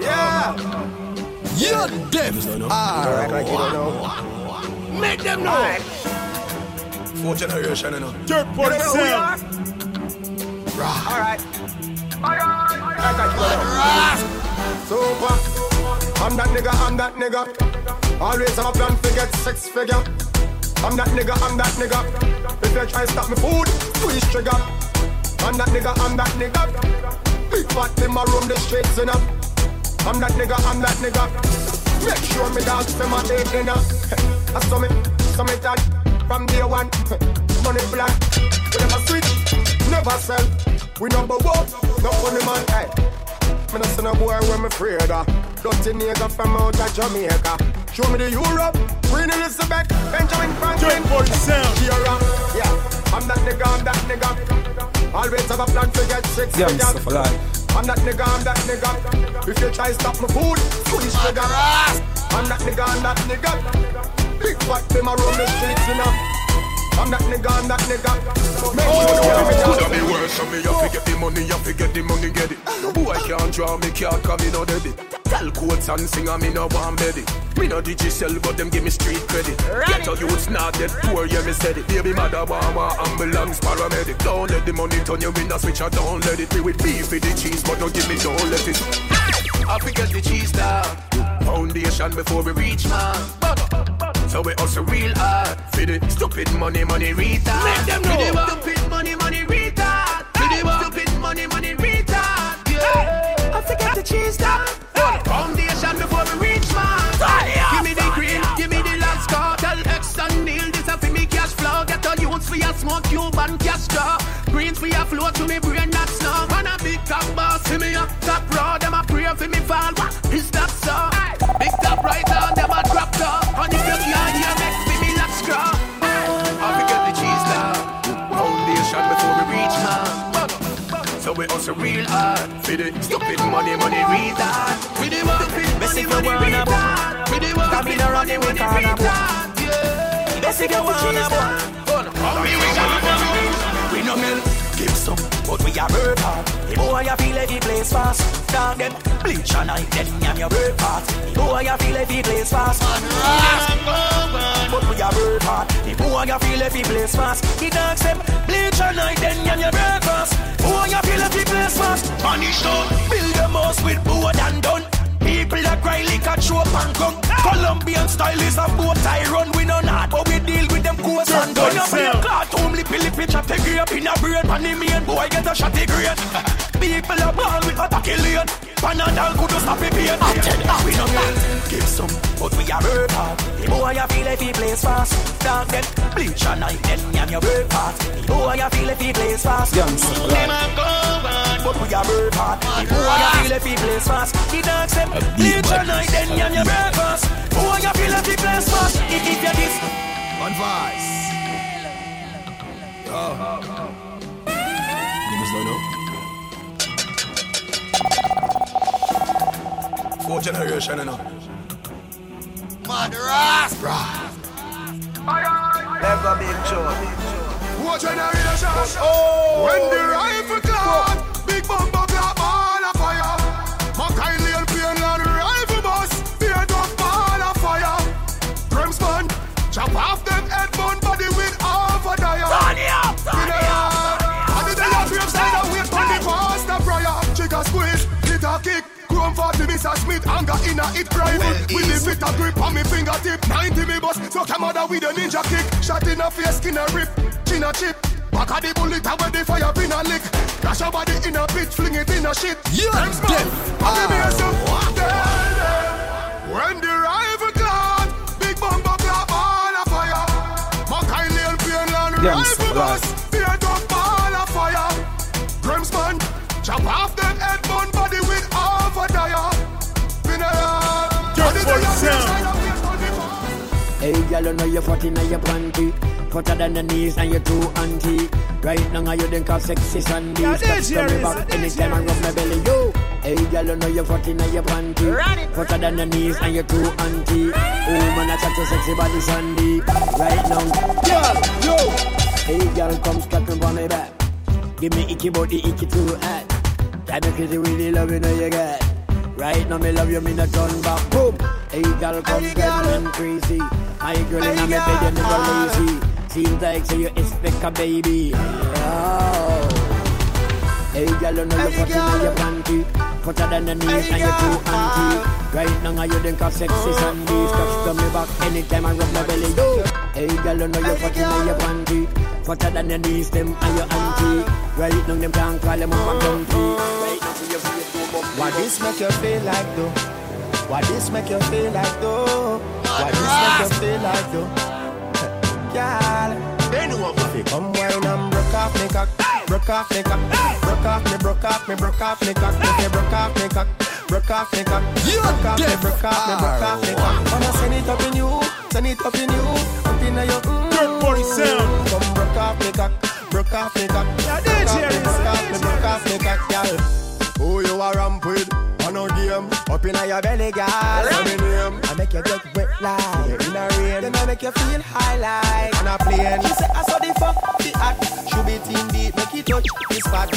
Yeah. You're dead. Alright, like you don't know. Make them know. Fourth generation, you know. Are? Sound. Alright. Alright, like you. Super. I'm that nigga, I'm that nigga. Always have a plan to get six figure. I'm that nigga, I'm that nigga. If you try to stop me food, squeeze trigger. I'm that nigga, I'm that nigga. Big fat in my room, the streets enough. I'm that nigga, I'm that nigga. Make sure me dogs for my day dinner. I saw me, saw me that from day one. Money black, we never switch, never sell. We number one, no funny man. Hey. Me no see no boy when me afraid of. Dirty nigga from out of Jamaica. Show me the Europe, Queen Elizabeth, Benjamin Franklin. Dirt Party Sound. Shira, uh, yeah. I'm that nigga, I'm that nigga. Always have a plan to get six Young figures. stuff alive. I'm that nigga, I'm that nigga. If you try to stop my food, squeeze trigger. I'm that nigga, I'm that nigga. Big fat them around the streets, you know. I'm that nigga, I'm that nigga. Make sure you hear me Coulda down. be worse on me, you fi get the money, you fi get the money, get it. No boy can't draw me, can't come, me no debit. Tell quotes and sing, and me no want betty. Me no Digicel, but them give me street credit. Get a youths not dead poor, yeah me said it. Baby mother want ambulance, paramedic. Don't let the money turn you in a switch, I don't let it. Me with beef with the cheese, but don't give me, don't let it. I forget the cheese now. Foundation before we reach man. So we also real hard for the stupid money, money retard. Make them know. The stupid money, money retard. Stupid money, money retard. Yeah. I forget the cheese down. Smoke, Cuban cash straw. Greens for your flow to me brain not snow. Man a big top boss, see me up top raw. Them a pray for me fall. What is that so? Big top right on, them a drop top. And if you can't hear me, me lock straw. I forget the cheese now. Foundation before we reach man. So we also real hard for the stupid money, money retard. For the stupid money, money retard. For the stupid money, money retard. Yeah. Best if you We no mill, give some, but we a work hard. The boy you feel every place fast. Dog them bleach and night, then yam your work hard. The boy you feel every place fast. But we a work hard. The boy you feel every place fast. The dogs them bleach and night, then yam your work fast. Boy you feel every place fast. Punish down, build them house with board and done. People that cry like a choke and gun. Colombian style is a boat I run. We no not, but we deal with them coats and gun. You be a cartoon, lippy lippy chop the grape in a brain. Pan the main boy get a shot the great. People are ball with a tackle lane. Panadol could just stop the pain. We no get give some, but we a work hard. The boy you feel if he plays fast. Dog them bleach and night then yam your work hard. The boy you feel if he plays fast. Young stuff alive. But we a work hard. The boy you feel if he plays fast. The dogs them bleach and night then yam your work fast. Boy you feel if he plays fast. If if you this. Advice. Yo. Niggas don't know. Fourth generation, you know. Never big joy. Fourth generation. Oh, When the rifle clap, big bumper kick. Chrome 40, Mr. Smith, anger in a hit rifle. With the fit a grip on me fingertip. 90 me bus, so come out with a ninja kick. Shot in a face, skin a rip, chin a chip. Back of the bullet, I the fire pin a lick. Crash your body in a pit, fling it in a shit. Yeah, Grimsman, death. I give me a some When the rifle clap, big bumper clap, all a fire. Mackay Lane, Plainland, Yeah, rifle Mr. bus, beer drop, all a fire. Grimsman, chop off them Hey, girl, you know you're fat you're panty. Fatter than the knees and your two auntie. Right now, you think of sexy Sandy. Yeah, this to me back anytime I rub my belly, yo. Hey, girl, you know you're fat in your panty. Fatter than the knees and your two auntie. Oh, man, I got your sexy body, Sandy. Right now, girl, yo. Hey, girl, come scratch me on my back. Give me icky body, icky too hot. Try me crazy really love you know you get. Right now me love you, me not turn back. Boom. Hey girl, come get me crazy. My girl in my bed, you never lazy. Seems like say you expect a baby. Oh. Hey girl, you know you put in your panty. Hotter than the knees and you're too anti. Right now you think of sexy Sundays. Touch to me back anytime I rub my belly. Yo. Hey girl, you know you put in your panty. Hotter than the knees, them and your auntie. Right now them can't call them up a country. Right now see you feel. Why this make you feel like though? Why this make you feel like though? Why this make you feel like though? Girl, They know what if you come wine and broke off me cock, broke off me cock, broke off me, broke off me, broke off me cock, broke off me cock, broke off me cock, broke off me, broke off me, broke off me cock. Wanna send it up in you, send it up in you, up in your mm. Dirt Party sound. Come broke off me cock, broke off me cock, broke off me, broke off me, broke off me cock, girl. Who you a ramp with? On a game, up in your belly, girl. Me name. I make you get wet like in a rain. Then I make you feel high like on a plane. She say I saw the fuck the hot. Should be team deep, make it touch the spot.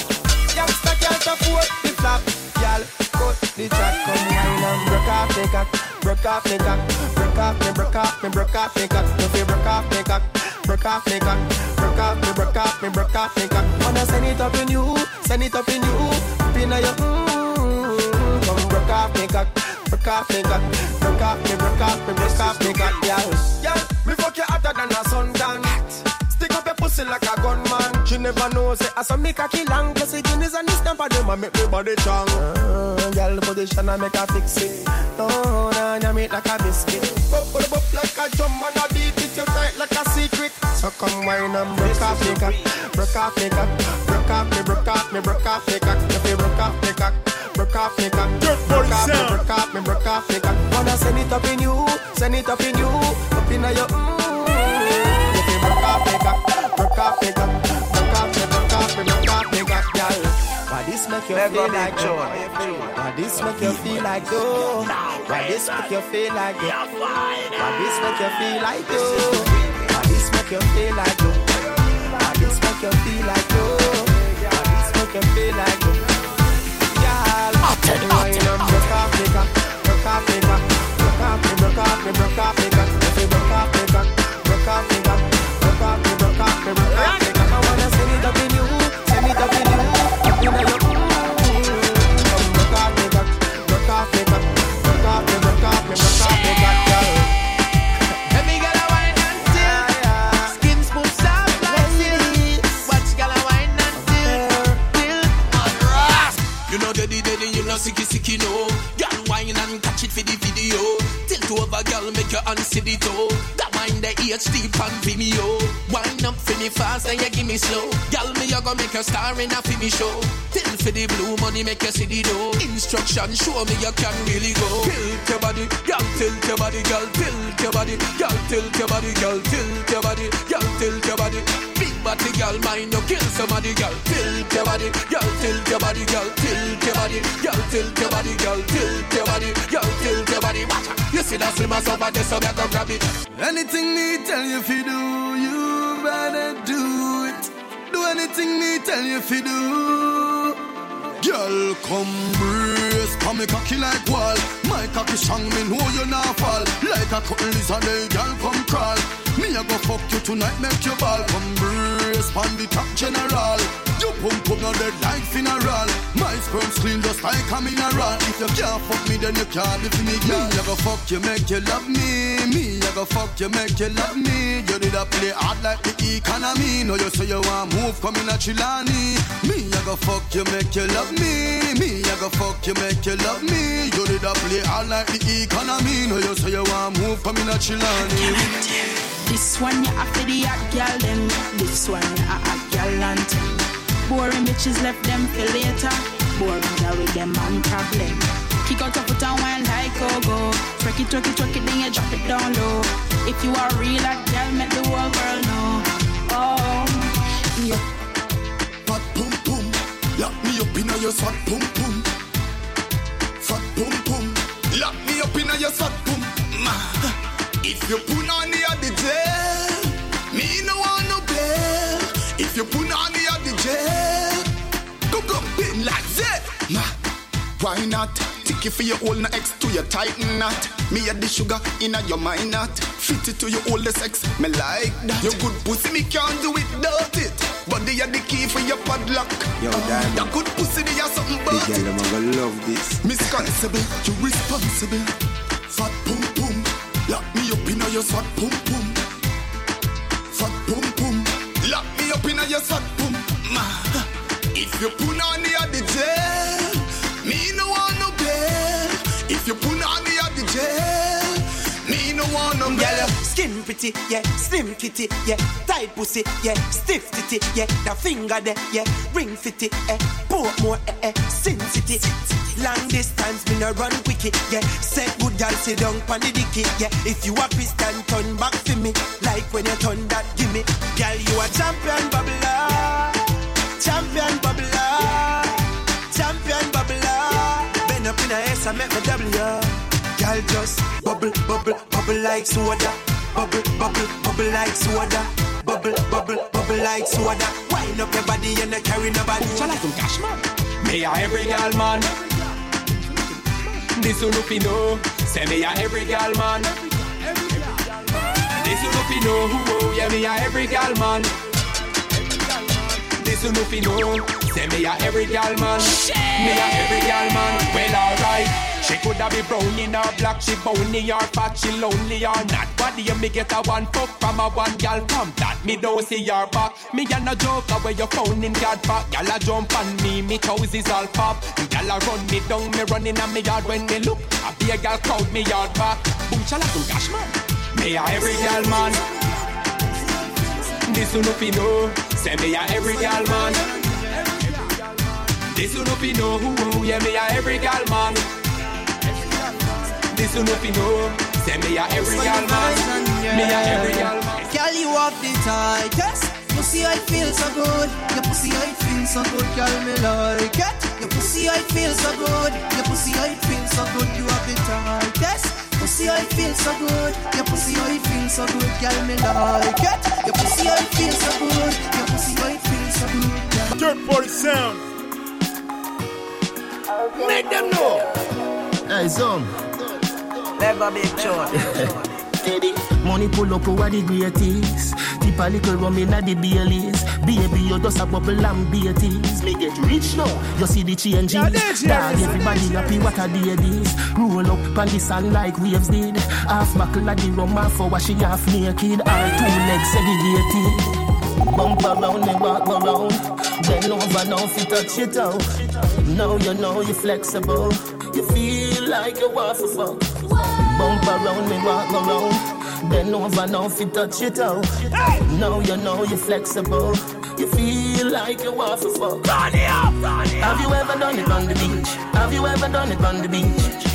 Youngster can't afford the flap, girl. Cut the track, come wine and broke off the cock, broke off the cock, broke off me, broke off me, broke off me cock. You feel broke off me cock, broke off me cock, broke off me, broke off me, broke off me cock. Wanna send it up in you, send it up in you, up in your mm. Broke off me cock, broke off me cock, broke off me, broke off me, broke off me cock, girl. Yeah, me fuck you hotter than a suntan. Stick up your pussy like a gunman. She never knows it. I saw me cocky long, plus the guineas and the stamp of them. I make me body strong. Uh, girl, position I make her fix it. Oh, nah, nah, make like a biscuit. Bop, bop, bop like a drum and I beat it. You tight like a secret. So come wine and broke off me cock, broke off me cock, broke off me, broke off me, broke off me cock. Broke off me cock, off me cock, Dirt broke Party off me, sound. broke off me, broke off me cock. Wanna send it up in you, send it up in you, up in your mm. If you broke off me cock, broke off me cock, broke off me, broke off me, broke off me cock, girl. Why this make you feel like though? Why this make you feel like though? Why this make you feel like though? Why this make you feel like though? Why this make you feel like though? Why this make you feel like though? Why this make you feel like though? Girl, wine and broke off me off me off me, broke off me, broke off me you broke off me broke off me broke off me, broke off me, broke off you know sicky sicky no. Girl wine and catch it for the video. Tilt over, girl, make your hand see the toe. That wine the HD pan Vimeo. Wine up for me fast and you give me slow. Girl, me you gonna make a star in a for me show. Tilt for the blue money, make you see the dough. Instruction, show me you can really go. Tilt your body, girl, tilt your body, girl, tilt your body, girl, tilt your body, girl, tilt your body, girl, tilt your body. Big body, girl, mind you kill somebody, girl, tilt your body, girl, tilt your body, girl, tilt your body, girl, tilt your body, girl, tilt your body, girl, tilt your body. Watch out. You see that slim ass over there, so go grab it. Anything me tell you fi do, you better do it. Do anything me tell you fi do. Girl, come brace, come me cocky like wall. My cocky strong, me know you not fall. Like a cotton lizard, hey, girl, come crawl. Me a go fuck you tonight, make you ball. Come brace, pan the top general. You pump up now dead like funeral. My sperm's clean just like a mineral. If you can't fuck me, then you can't live me, girl. Me a go fuck you, make you love me. Me a go fuck you, make you love me. You need a play hard like the economy. No, you say you want move, come in a Chilani. Me a go fuck you, make you love me. Me a go fuck you, make you love me. You need a play hard like the economy. No, you say you want move, come in a Chilani. This one you for the hot girl them. This one you a hot girl anthem. Boring bitches left them for later. Bored mother with them man problem. Kick out your foot and wine like go-go. Twerk it, twerk it, twerk it, then you drop it down low. If you are real hot girl, make the world know. Oh, yeah. Fat pum pum, lock me up inna your fat pum pum. Fat pum pum, lock me up inna your fat pum. Ma, ah, if you put on the other jail, me no want no bail. If you put on the other jail, go go in like that. Why not? Ticky for your old ex to your tighten knot. Me a the sugar in a your mind not. Fit it to your old sex, me like that. Your good pussy, me can't do it, without it. But they are the key for your padlock. Yo, Diamond. That good pussy, they are something Big about girl. I'm gonna love this. Responsible, you responsible. Fat pum pum, lock me up in a your fat pum pum. Fat pum pum, lock me up in a your fat pum. Ma, if you put on the at you put on the at the jail, me no want no Girl, skin pretty, yeah, slim kitty, yeah, tight pussy, yeah, stiff titty, yeah, the finger there, yeah, ring fitty, eh, port more, eh, eh, sin city. Long distance, me no run quicky, yeah. Set good girl, sit down pon the dicky, yeah. If you a and turn back to me, like when you turn that, give me. Girl, you a champion bubbler, champion bubbler, in a S, I make double ya. Girl, just bubble, bubble, bubble like soda. Bubble, bubble, bubble like soda. Bubble, bubble, bubble like soda. Wind up your body and you carry nobody. Shall I some cash man? Me a every gal man. This who look know. Say me a every gal man. This who look know. Oh, yeah, me a every gal man. This who look know. Say me a every gal man. Me a every gal man. Well, alright. She coulda be brown in black, she bony or fat, she lonely or not. Do you me get a one fuck from a one gal come that me don't see your back. Me a no joke where you found in God back. Gal a jump on me, me toes is all pop. Gal a run me down, me running on me yard when me look. A be a gal crowd me yard back. Boom boom gosh man. Me a every gal man. This who no fi know. Say me a every gal man. This who no fi know. Yeah me a every gal man. This who no fi know. Say me a every gal man. Me a every gal man. Girl, you have the tightest Pussy, I feel so good Your pussy, I feel so good Girl, me like it Your pussy, I feel so good Your pussy, I feel so good You have the tightest Pussy, I feel so good Your pussy, I feel so good Girl, me like it Your pussy, I feel so good Your pussy, I feel so good girl. Dirt Party Sound. Make them know Hey, some. Never be short. Eddie. Money pull up over the greatest. A little rum inna the Baileys. Baby, you just a bubble and beaties. Me get rich now. You see the changes. Yeah. Dog, everybody happy what a day this. Roll up on the sun like waves did. Half buckle of the rum, half hour she half naked. All two legs segregated. Bump around me, walk around. Bend over now, you touch it out. Now you know you're flexible. You feel like you want to fuck. Bump around me, walk around. Bend over now, if you touch it out. Now you know you're flexible. You feel like you want to fuck. Have you ever done it on the beach? Have you ever done it on the beach?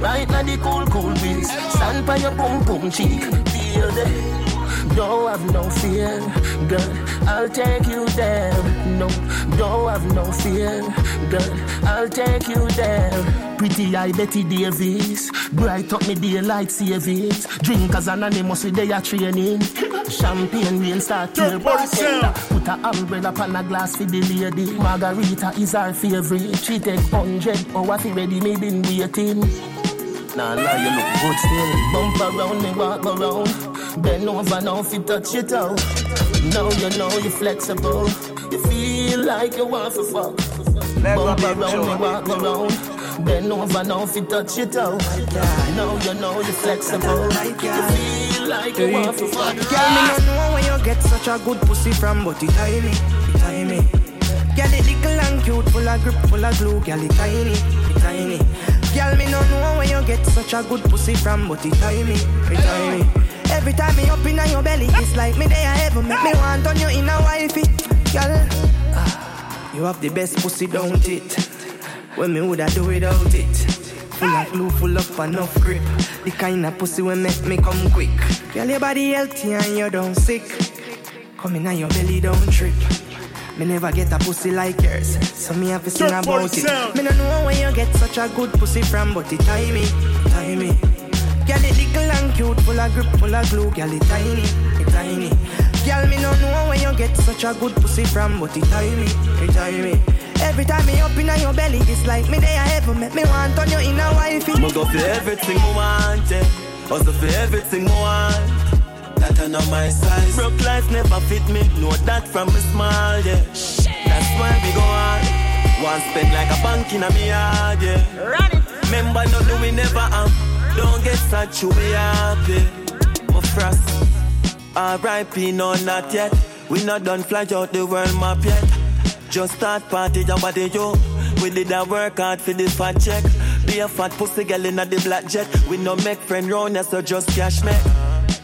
Right now the cool, cool breeze. Stand by your boom, boom cheek. Feel the don't have no fear, girl. I'll take you there. No, don't have no fear, girl. I'll take you there. Pretty eye Bette Davis, bright up me daylight it. Drinkers anonymous with their training. Champagne rain start to Sound. Put a umbrella upon a glass for the lady. Margarita is our favorite. She take hundred hours fi ready, me been waiting. Nah, lie, you look good still. Bump around me, walk around. Bend over now, if you touch it out. Now you know you're flexible. You feel like you want to fuck. Bump around walk around. Bend over now, if you touch it out. Now you know you're flexible. You feel like you want to fuck. Girl, me no know where you get such a good pussy from, but it tiny, it tiny. Girl, it little and cute, full of grip, full of glue. Girl, it tiny, it tiny. Girl, me no know where you get such a good pussy from, but it tiny, it tiny. Every time me up in your belly, it's like me there ever make me want on you in a wifey. Girl, ah, you have the best pussy, don't it? When me woulda do without it. Full of glue, full of enough grip. The kind of pussy will make me come quick. Girl, your body healthy and you don't sick. Come in on your belly, don't trip. Me never get a pussy like yours, so me have to sing about it. Me no know where you get such a good pussy from, but it. Girl, it little and cute, full of grip, full of glue. Girl, it tiny, it tiny. Girl, me no know where you get such a good pussy from, but it tiny, it tiny. Every time me up in your belly, it's like me there heaven. Make me want on you in a wifey. Me go for everything me want, yeah. Also for everything me want. That I know my size. Broke life never fit me. Know that from me small, yeah. That's why we go on. Want spend like a bank in a me yard, yeah. Run it. Remember, no do we never am. Don't get such you be happy. My frost. R.I.P. no not yet. We not done fly out the world map yet. Just start party, jump at yo. We did a work hard for the fat check. Be a fat pussy girl in the black jet. We no make friend round us, so just cash me.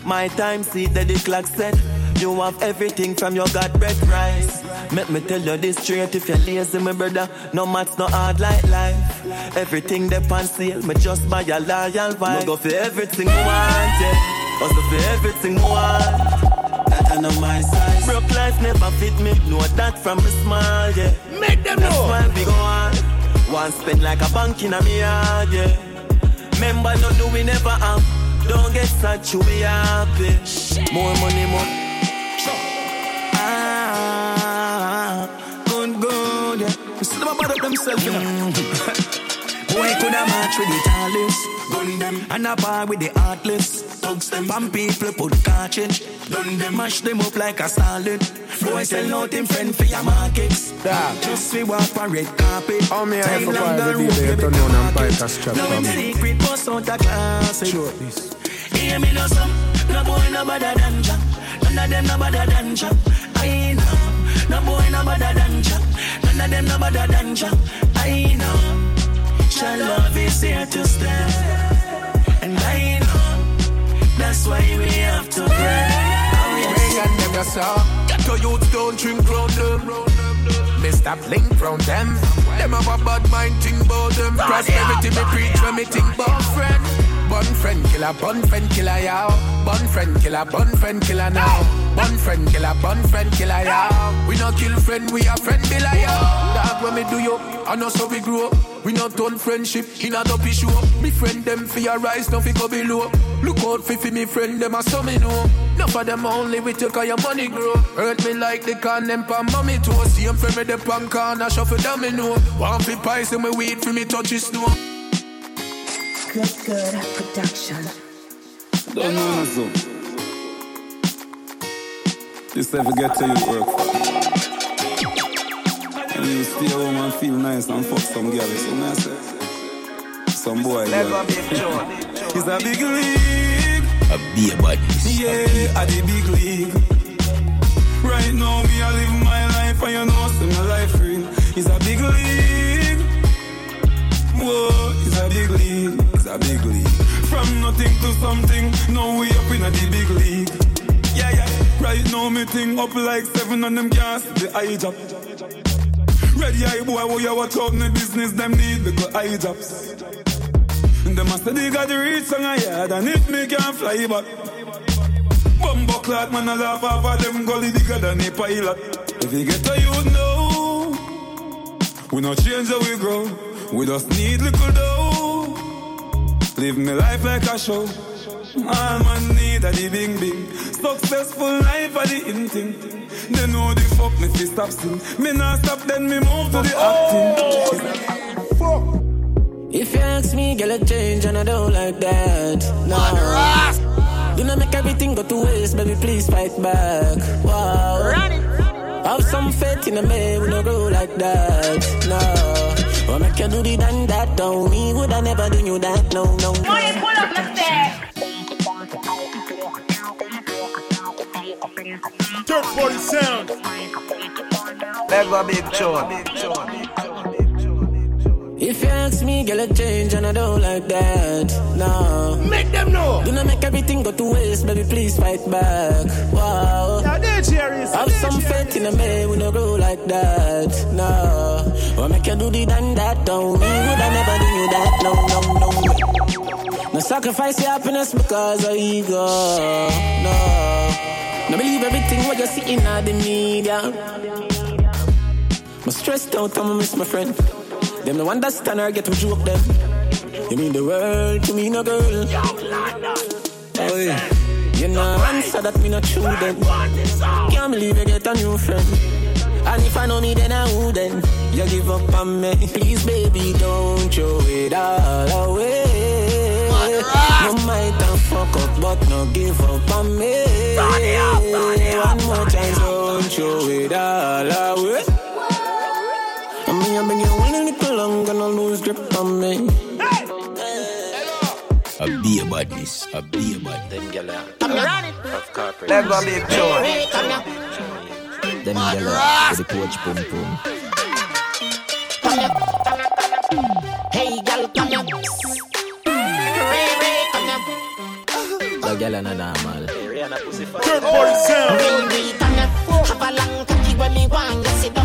My time, see that the clock set. You have everything from your God bread rice. Make me tell you this straight if you're lazy, my brother. No maths, no hard like life. Everything they on sale, me just buy a loyal wife. Me go for everything I want, yeah. Also for everything I want. That I know my size. Broke life never fit me, know that from a small, yeah. Make them That's know. why we go on. One spend like a bank in a me yard, yeah. Remember, no do we never have. Don't get such you be happy. More money, more. Good, yeah. We still about themselves, you know. Boy coulda match with the tallest Gun them. And a bar with the heartless Thugs them. From people put cartridge Done them. Mash them up like a salad. Boy sell out him friend for your markets. Just we walk on red carpet. How me I Time for long the and video road, to baby, know and market. bike a strap Now for him me. secret bust out a classic. Short this. Hear me no some. No boy no better than Jack. None of them no better than Jack. I know No boy no better than Jack None of them no better than Jack I know Your love is here to stay And I know That's why we have to pray Oh yes Ring and them yourself. Get your youth don't drink round them. Mr. Blink round them. Them have a bad mind think about them. Prosperity me preach when me think about friend. Bun friend killer, bun friend killer, yow. Bun friend killer, bun friend killer now. Bun friend killer, bun friend killer, yow. We not kill friend, we a friend killer, yow. Dog when me do yo, I know so we grow up. We not turn friendship in a dopey show. Me friend them for your rise, don't fi go below. Look out fi fi me friend them a so me know. Enough of them only we take all your money grow. Hurt me like the can them pan mommy too. Same for me the pan corner shuffle down me know. One fi pies and me weed for me touch it snow. Good, good production. Don't know no so. This ever get to you work for. And you stay home and feel nice and fuck some girl. So me I say, some boy. girl. It's a big league. A beer body Yeah, at the big league. Right now, me I live my life, and you know, see my life real. It's a big league. Whoa, it's a big league. A big league. From nothing to something, now we up in a the big league. Yeah, yeah. Right now, me thing up like seven on them gas, the eye job. Ready eye boy, what you watch out in the business, them need the go eye jobs. Them a say they got the reach on a yard and if me can't fly back Bumbo clock man a laugh off of them gully bigger than a pilot If you get to you know We not change how we grow We just need little dough Live me life like a show All man need a the bing bing Successful life a the in thing They know the fuck me fi stop sin Me not stop then me move to the acting If you ask me, girl, I change and I don't like that. No. Do not make everything go to waste, baby, please fight back. Wow. Have some faith in a man, we no grow like that. No. Or make you do the done that, don't me, would I never do you that, no, no. Money pull up my stack. Dirt Party Sound. Mega big tune Big If you ask me, girl, I change and I don't like that. No. Make them know. Do not make everything go to waste, baby, please fight back. Wow. Now there, Jerry. Have some faith in a man, we no grow like that. No. Or make you do the done that, don't me, would I never do you that, no, no, no. No sacrifice your happiness because of ego. No. No believe everything what you see in the media. I'm stressed out, I'ma miss my friend. Them no understand or get to joke them. You mean the world to me, no girl. Oh. You know, answer that me not true then. Can't believe you get a new friend. And if I know me, then I then you give up on me. Please, baby, don't throw it all away. No might have fuck up, but no give up on me. One more time, don't throw it all away. Gonna lose grip on me. A beer badness, a beer bad. Them gyal I'm running. of corporate. Never be pure. Them gyal with the coach pum pum. Hey, girl, come here. Ray, Ray, come here. The gyal are not normal. Third party sound. Ray, Ray, come here. Have a long cocky when me want you sit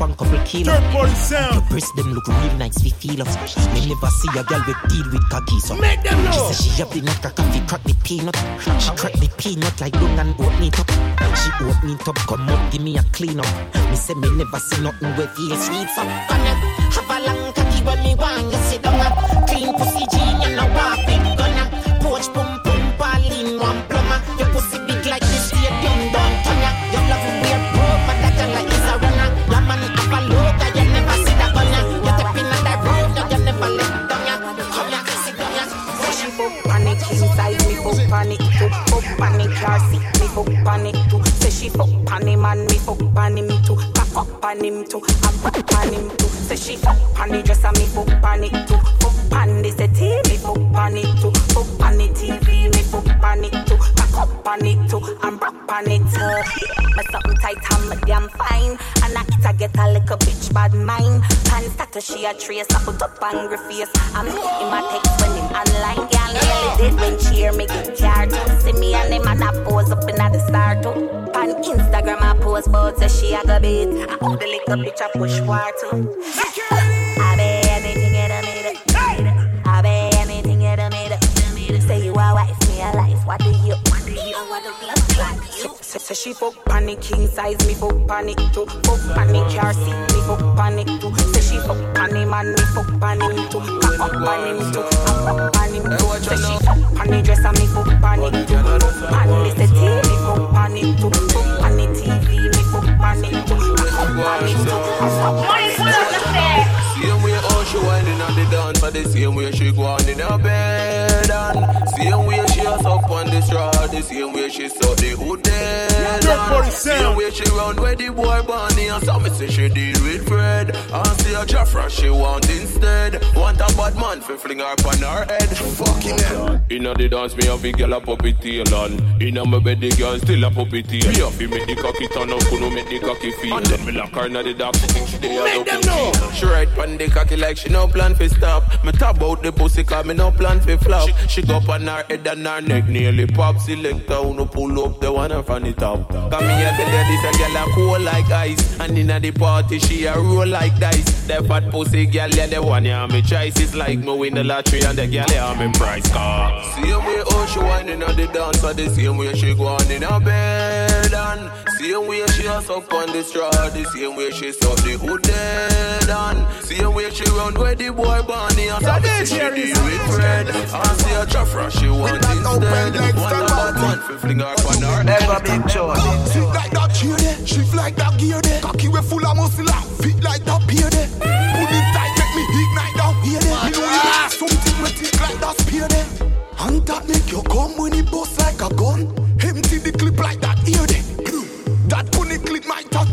a and span couple kilo. Third party sound. Your breast them look real nice, we feel us. Me never see a girl with deal with cocky so. Make them know. She say she have the neck a coffee, crack the peanut. She crack the peanut like dung and oat meat up. She oat meat up, come up, give me a clean up. Me say me never see nothing where feel sweet so. Have a long cocky when me want you sit down. Clean pussy jean, you know what it gonna. Poach pum fuck panic too. Fuck panic, car seat me fuck panic too. Say she fuck panic man, me fuck pan him too. Back up pan him too, I back pan him too. Say she fuck panic dress and me fuck panic too. Fuck pan this the tea, me fuck panic too. Fuck panic TV, me fuck panic too. Up panic too, I'm back panic too. Uh. Me something tight and me damn fine. And I it a get a little bitch bad mind. Pan status she a trace, I put up angry face. I'm in my text when him online, girl nearly dead when she hear me get tired. See me and him and I pose up in the start too. Pan Instagram I post bout say she a go beat. I hold the little bitch I push war too. I be anything made it. I be anything made it. Say you a wife, me a life. What do you? You? Say, say she fuck panic king size, me fuck panic too. Fuck panic car seat, me fuck panic too. Say she fuck panic man, me fuck panic too. Cock up panic too, cock up panic too. Say she fuck panic dress and me fuck panic too. Fuck panic the tea, me fuck panic too. Fuck panic TV, me fuck panic too. Cock panic too. Money full of the fair. Same way how she the dance, but the same way she go on in her bed and same way she a suck on the straw, the same way she suck the hood dead and same way she run where the boy Bonnie and some say she deal with Fred and see a Jafra she want instead want a bad man fi fling her on her head. Fucking hell. Inna the dance me have a girl a puppy tail on. Inna my bed the girl still a puppy tail. Me have to make the cocky turn up, no make the cocky feel. And then me lock her inna the dark, she think she dey a Make them know. She right on the cocky like she no plan fi stop. Me talk about the pussy cause me no plan fi flop. She, she go up on her head and her neck nearly pop. Selector who no pull up the one from the top. Cause me a tell you this a girl a cool like ice. And inna the party she a roll like dice. The fat pussy girl yeah the one yeah me choice like me win the lottery and the girl yeah me price car. Same way how she whining on the dance, or the same way she go on in her bed and same way she a suck on the straw, the same way she suck the hood dead and same way she run where the boy Bonnie and some say she deal with Fred and see a Jafra she want instead. Want a bad man fi fling her on her Never big choice. Sit like that cheer there, shift like that gear there. Cocky we full of muscle and fit like that peer there. Pull it tight, make me ignite down here there. Me know you got something we think like that spear there. And that make you come when it bust like a gun. Empty the clip like that ear there.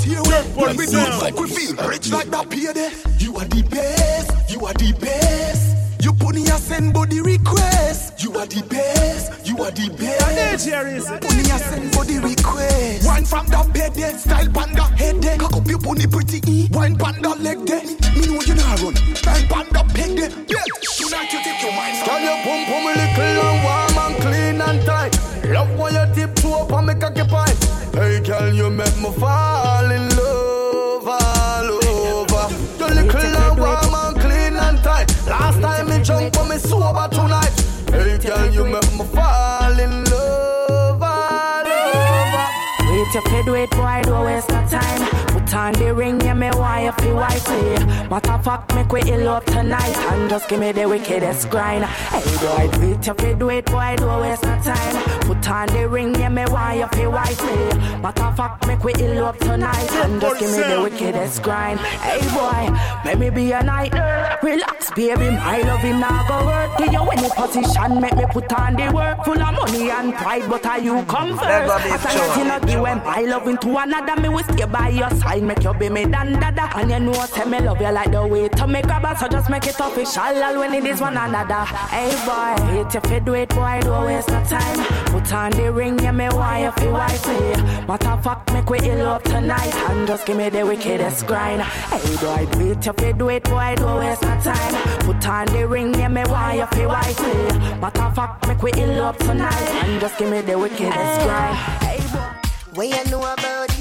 That funny clip might touch here When we don't fuck we feel rich like that there. You are the best, you are the best. You put in your send body request. You are the best, you are the best. Put in your send body request. Wine from the bed there, style panda head there. Cock up your pony pretty e. Wine panda leg there. Me know you not run. Wine panda peg there. Yeah, tonight you take your mind. Girl, your pum pum a little and warm and clean and tight. Love when you tiptoe up and make a keep on. Hey girl, you make me fall in love all over. Your little and warm and clean and tight. Last time me jump on me sober tonight. Hey girl, you make me fall in love all over. Wait your fed, wait boy, don't waste no time. On the ring, yeah, me why you feel wifey. Matter fuck, make we ill up tonight. And just give me the wickedest grind. Hey, boy, wait, you fed wait, boy, don't waste no time. Put on the ring, yeah, me why you feel wifey. Matter fuck, make we ill up tonight. And just give me the wickedest grind. Hey, boy, let me be a night. Relax, baby, my loving now go work. Give you any position, make me put on the work. Full of money and pride, but are you come first? As I let you know, give my loving to another, me will stay by your side, make you be me dan dada. And you know, say me love you like the way to make a bad, so just make it official. All when it is one another. Hey boy, hate if you do it, boy, don't waste no time. Put on the ring, yeah, me why you feel wifey. Matter fuck, make we ill up tonight, and just give me the wickedest grind. Hey boy, wait if you do it, boy, don't waste no time. Put on the ring, yeah, me why you feel wifey. Matter fuck, make we ill up tonight, and just give me the wickedest grind. Hey boy. What you know about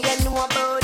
What you know about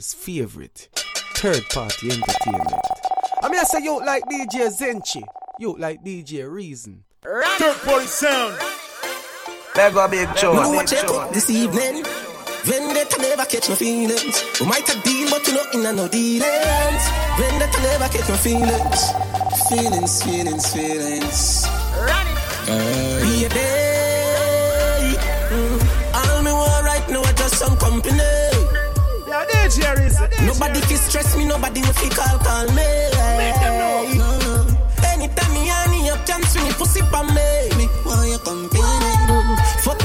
to favorite third party entertainment. I mean, I say you like DJ Zenchi, you like DJ Reason. Third party sound. Let go big show. You know what check up this evening? Vendetta never catch my feelings. We might have deal, but you know in no dealings. Vendetta never catch my feelings. Feelings, feelings, feelings. Uh, be a day. Mm. All me want right now are just some company. Yeah, DJ Reason. Nobody fi stress me, nobody will fi call, call me. Make them know. No, no. Anytime me honey, you can swing it pussy pa me. Me want your company. Fuck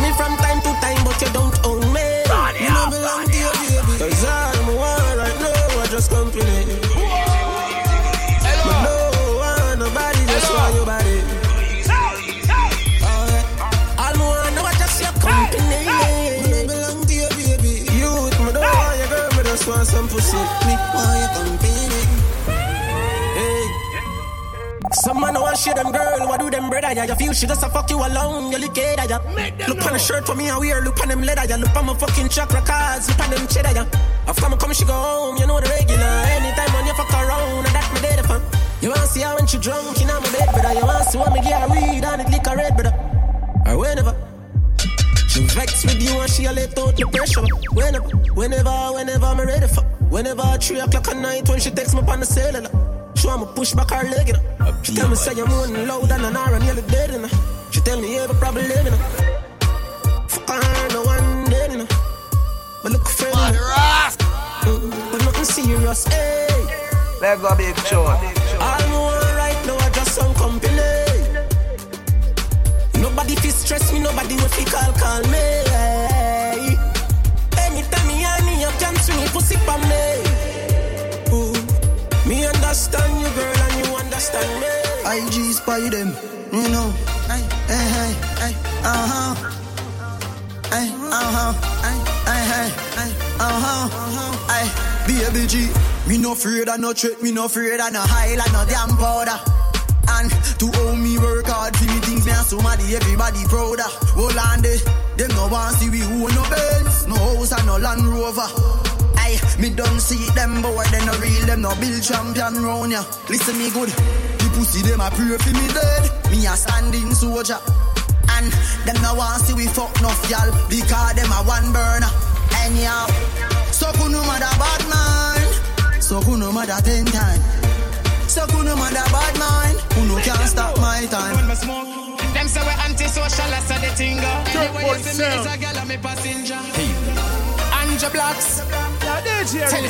Want share them girl, what do them brother? Yeah, you feel she just a fuck you alone, you look at ya. Look on the shirt for me, I wear, look on them leather, ya. Look on my fucking chakra cards, look on them cheddar, ya. After me come, she go home, you know the regular. Anytime when you fuck around, and that me dead for. You wanna see her when she drunk in my bed, brother. You wanna see when me get her weed and it lick her red, brother. Or whenever. She vex with you and she a let out the pressure. Whenever, whenever, whenever I'm ready for. Whenever three o'clock at night when she texts me on the cellular. She want me push back her leg, you know. She tell me say you're moaning loud and an hour and nearly dead, you know. She tell me you have a problem living, know. Fuck her, no one dead, you know. But look for me. Mm, But nothing serious, hey. Let go big show. All me want right now I just some company. Nobody feel stress me, nobody will fi call call me. Anytime me and me, you can swing pussy for me. Ooh. Me understand you, girl, understand me. IG spy them, you know. Hey, eh, eh, hey, eh, hey, hey, uh huh. Hey, uh huh. Hey, hey, hey, uh huh. Hey, baby G, me no afraid of no threat, me no afraid of no highlight, no damn powder. And to owe me work hard for me things, me and somebody, everybody prouder. Hold on them no want see we own no Benz, no house and no Land Rover. Aye, me don't see them boy, they no real, them no build champion round ya. Listen me good, the pussy them a pray for me dead, me a standing soldier. And them no want see we fuck enough y'all, because them a one burner. Anyhow, so kuno mother bad man, so kuno mother ten time. So kuno mother bad man, kuno can't stop my time. Them say we antisocial, I said the thing go. Anyway, you see me as a girl, I'm a passenger. Anja Blocks. Tell you,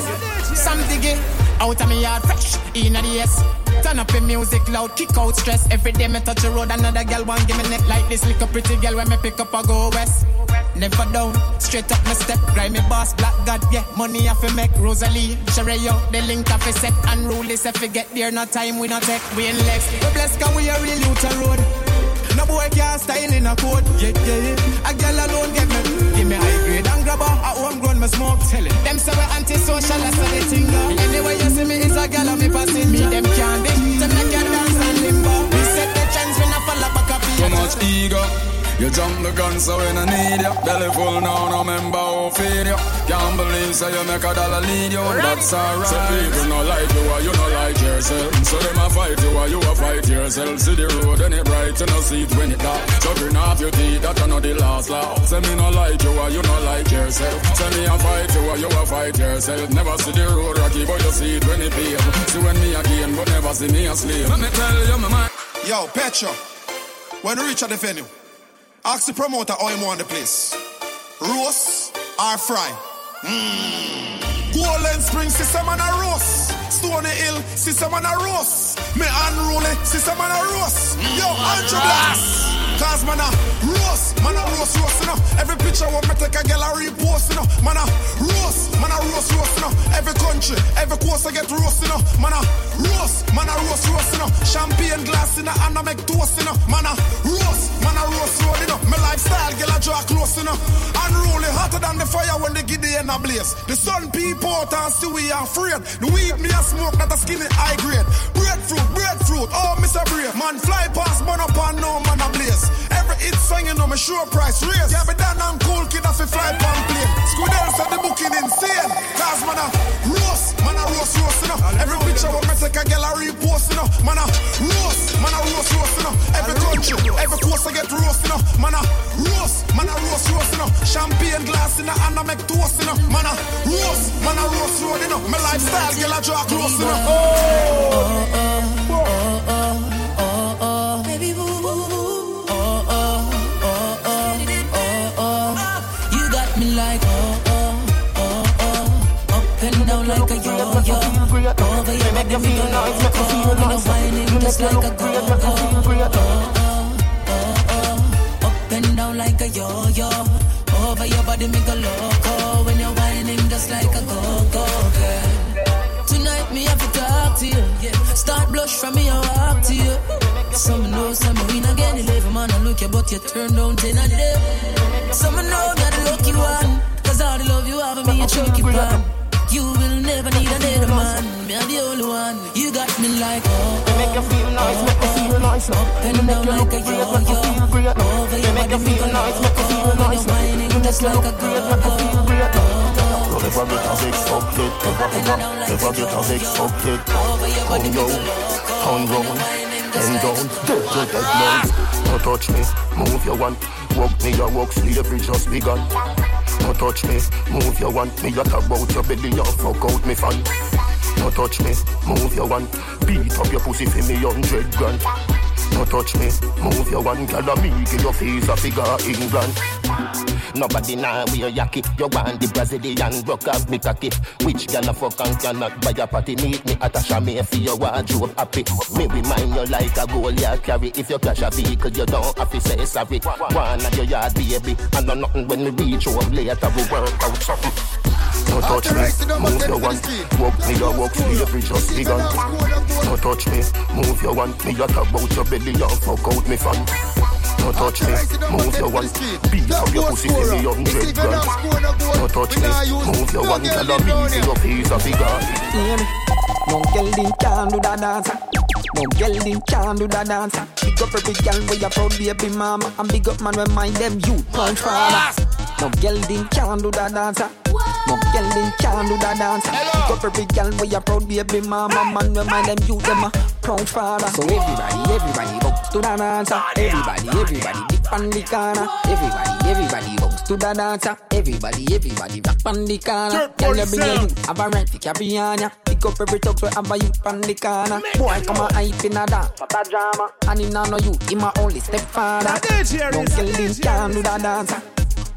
some diggy. Out of me yard fresh, in the S. Turn up the music loud, kick out stress. Every day me touch the road, another girl want give me neck like this. Little pretty girl when me pick up, I go west. Never down, straight up my step. Grind me boss, black god, yeah. Money I fi make Rosalie, Shereo, the link I fi set. Unruly if we get there, no time we no take. We in Lex, we blessed cause we a real youth road. No boy can't style in a code. Yeah, yeah, yeah. A girl alone get me. Give me high grade her. At home grown me smoke. Tell it. Them say we antisocial, that's how they go. Anyway, you see me is a girl and me passing me. Them can't dig. Them like can dance and limbo. We set the trends when I fall back up. Too much ego. You jump the gun so when I need you. Belly full now, no member who feed you. Can't believe so you make a dollar lead you. That's alright. So people no like you or you no like yourself. So them a fight you or you a fight yourself. See the road and it bright, you no see it when it dark. So bring off your teeth, that I know the last laugh. Say me no like you or you no like yourself. Say me a fight you or you a fight yourself. Never see the road rocky, but you see it when it pave. See when me again, but never see me a slave. Let me tell you, my man. Yo, Petro, when you reach at the venue, ask the promoter how he want the place. Roast or fry? Mmm. Golden Spring, system man a roast. Stony Hill, system man a roast. Me unruly, system man a roast. Yo, Andrew Blacks. Cause man a roast, man a roast, roast, you know. Every picture want me take a gallery post, you know. Man a roast, man a roast, roast, you know. Every country, every coast I get roast, you know. Man a roast, man a roast, roast, you know. Champagne glass in a and I make toast, you know. Man a roast, man a roast, road, you know. My lifestyle, girl, I draw close, you know. Unruly, hotter than the fire when the end a blaze. The sun people out and see we are afraid. The weed me a smoke, that a skinny high grade. Breadfruit, breadfruit, oh, Mr. Brave. Man, fly past, man up and no man a blaze. Every hit you know, me sure price raise. Yeah, but that I'm cool kid off a fly pan plane. Scoodle said the booking insane. Cause man a roast, man a roast, roast, you know. Every picture when me take a gallery post, you know. Man a roast, body make me go loco. You know whining just like a go go. Oh oh oh oh. Up and down like a yo yo. Over your body make a loco. When you're whining just like a go go girl. Tonight me have to talk to you. Start blush from me and walk to you. Some know some win again. Eleven man I look you, but you turn down ten a day. Some know you're lucky one. Cause all the love you have me, you choke pan. You will never need another man. Me I'm the only one. You got me like oh. oh, Make you feel nice, make you feel nice. Up and down like a yo yo. Over your Make you body, feel nice, make you feel nice. whining just like a girl. Never get a vex up yet, never never never get a vex up yet. Come down, turn round, bend down, get your dead nice. No touch me, move your one. Walk me, your walk slavery just begun. No touch me, move your one. Me at about your belly, you fuck out me fan. No touch me, move your one. Beat up your pussy for me hundred grand. No touch me, move your one. Girl, me give your face a figure England. Nobody now wear yaki. You want the Brazilian rock up me cocky. Which girl a fuck and cannot buy a party? Meet me at a chamois for your wardrobe happy. Me remind you like a goal you carry. If you crash a vehicle, you don't have to say sorry. One of your yard baby, and no nothing when we reach home later. We work out something. No touch me, move your one. Walk me your walk slavery just begun. No touch me, move your one. Me a talk about your belly and fuck out me fan. No touch me, move your one. Beat up your pussy for me hundred grand. No touch me, move your one. Tell her me see your face a figure. Hear? No girl din can do that dance. No girl din can do that dance. Big up every girl where you proud baby mama, and big up man when mind them you punch father. No girl din can do that dance. No girl din can do that dance. Big up every girl where you proud baby mama, man when mind them you them a proud father. So everybody, everybody bounce to that dance. Everybody, everybody dip on the corner. Everybody, everybody bounce to that dance. Everybody, everybody rock on the corner. Girl you bring your youth, have a right to carry on ya. Pick up every talk so have a youth on the corner. Boy come a hype in a dance, what a drama. And him nah no youth, him a only stepfather. No girl din can do that dance.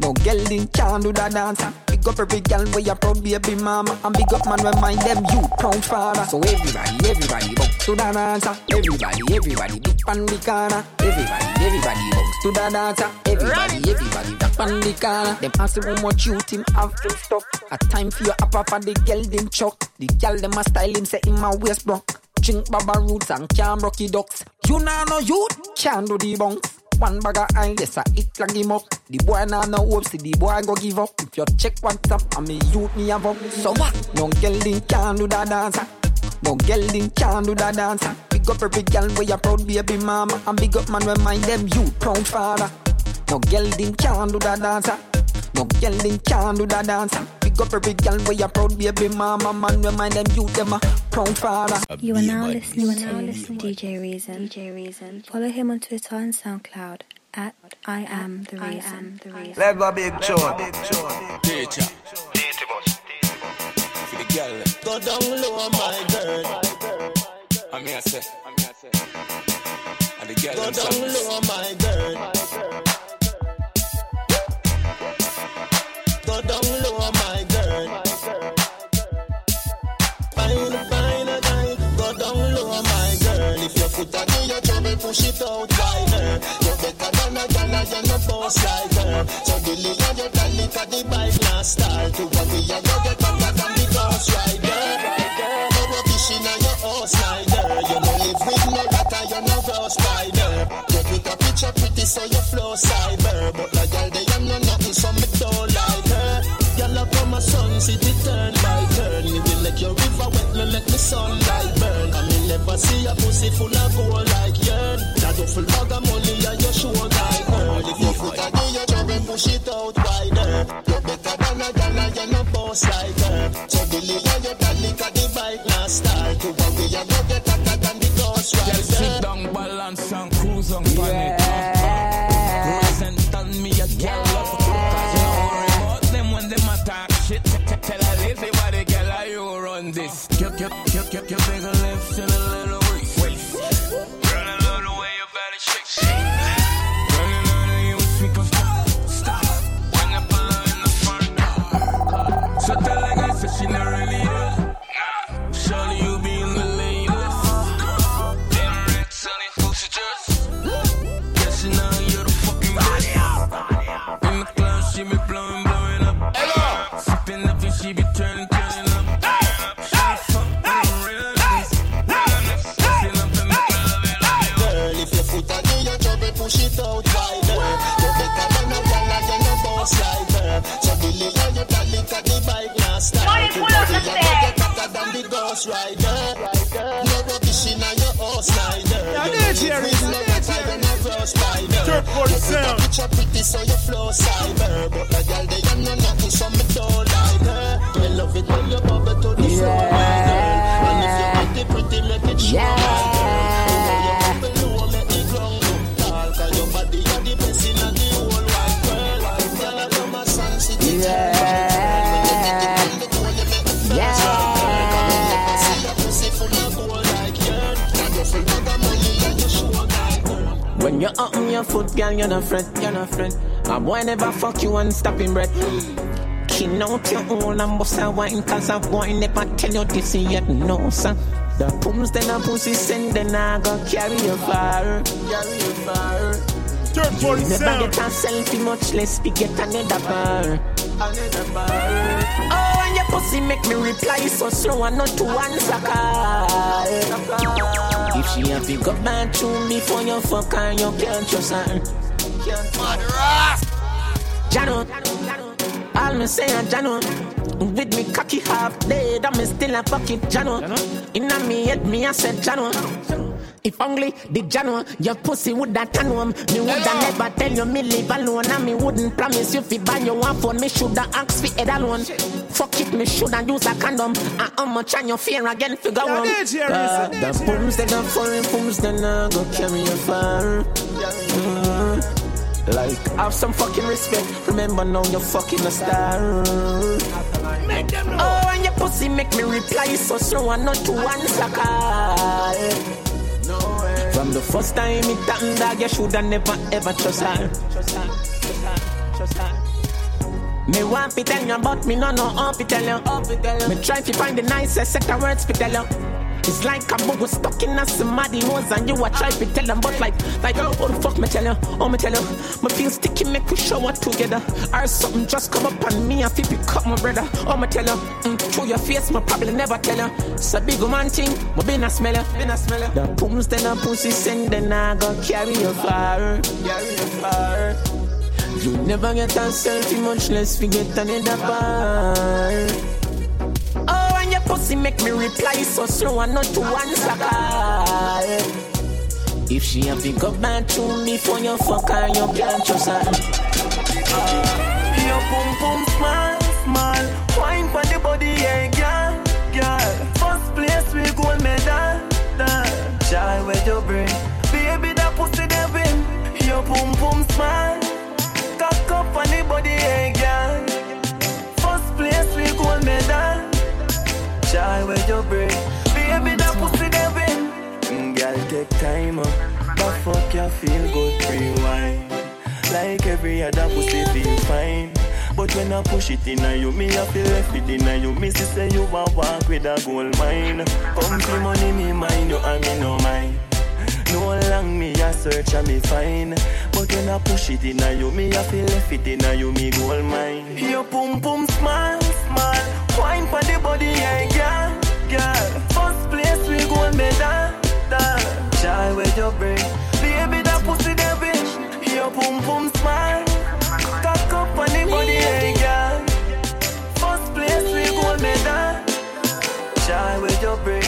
No girl din can do that dance. Big up every girl where you proud baby mama, and big up man when mind them you proud father. So everybody, everybody bounce to that dance. Everybody, everybody dip on the corner. Everybody, everybody bounce to that dance. Everybody, everybody rock on the corner. Them ask how much you him have to stop. A time for your upper for the girl them chuck. The girl them a style him say him a waist block. Drink baba roots and can rocky ducks. You nah no youth, can do the bunks. One bag of oil, yes, I it like him up. The boy nah no hope, see the boy go give up. If you check WhatsApp, I me youth me have up. So what? No girl din can do that dance. No girl din can do that dance. Big up every girl where you proud baby mama, and big up man when mind them you proud father. No girl din can do that dance. No girl din can do that dance. Big up every girl where you proud baby mama, man when mind them you them a proud father. You are now listening to DJ Reason. DJ Reason. Follow him on Twitter and SoundCloud at I am the reason. the reason. Let's go big tune. Teacher. For the girl. Go down low, my girl. I'm here, say. And the girl. Go them down son. low, my girl. Foot are in your trouble, push it out wider. You better than a gal, you're no boss like her. So delay on your dolly, cause the bike not start. To worry, you go get better than the ghost rider. No more fishing on your horse slider. You no live with no rat, you're no ghost spider. Get with a picture pretty, so you flow cyber. But the girl, they am no nothing, so me don't like her. Girl, up on my sun, see the turn by turn. Me will let your river wet, me let the sunlight see a pussy full of gold like yearn. That full bag of money, and you sure like her. If you put a do your job and push it out wider. Eh. You're better than a gal, and you no boss like her. So delay on your dolly, cause the bike not. To you Dirt for the sound. Picture pretty so you flow cyber, but the girl they are no nothing so me don't like her. Me love it when you bubble to the floor, your foot, girl, you're not friend, you're not friend. A boy never fuck you and stop him bread. King out your own and bust a wine, cause a boy never tell you this yet, no, son. The pums then a pussy send, then I go carry you far, carry you far. The Never get a selfie, much less we get another bar. Another bar. Oh, and your pussy make me reply so slow and not to answer call. If she have to go back to me for your fuck her, you can't trust her. Jano, all me say a Jano. With me cocky half dead, I'm still a fucking Jano. Inna me head, me I said Jano. If only the Jano, your pussy would that turn on. Me woulda never tell you me live alone, and me wouldn't promise you fi buy your one phone. Me shoulda ask fi head alone. Fuck it, me shoulda use a condom. And how much on your fear again fi go Yeah, on? that's here, listen, The that's here. pums they go foreign pums I go carry you far. Mm. Like have some fucking respect. Remember now you're fucking a star. make them Oh, and your pussy make me reply so slow and not to answer call. From the first time it happened, dog, you shoulda never ever trust her. Trust trust. Me want to tell you about me, no, no, up to tell you. Me try to find the nicest set of words to tell you. It's like a bug was stuck in a somebody nose and you a try to tell them, but like, like, oh, the fuck me tell you, oh, me tell you. Me feel sticky, make we shower together. Or something just come up on me and feel pick up my brother. Oh, me tell you, mm, through your face, me probably never tell you. It's a big man thing, but been a smeller, been a smeller. The pums then a pussy send, then I go carry you far, carry you far. You never get a selfie, much less forget another bar. Pussy make me reply so slow and not to answer call. If she to go back to me for your fuck her, you can't trust her. Your pum pum small, small. Wine for the body, yeah, girl, girl. First place we gold medal, da. Shy where you bring, baby that pussy they win. Your pum pum small, Where you bring, baby that pussy win. Mm, Girl, take time up, but fuck you feel good, rewind. Like every other pussy feel fine. But when I push it in you, me I feel left it in you. Me say you a walk with a gold mine. Come for money, me mind you and me no mind. No long me a search and me find. But when I push it in you, me I feel left it in you, me gold mine. Your pum pum small, small. Wine for the body, yeah, girl, girl. First place we gold medal, da. Shy where you bring, baby that pussy they win. Your pum pum small, cock up on the body, yeah, girl. First place we gold medal, shy where you bring,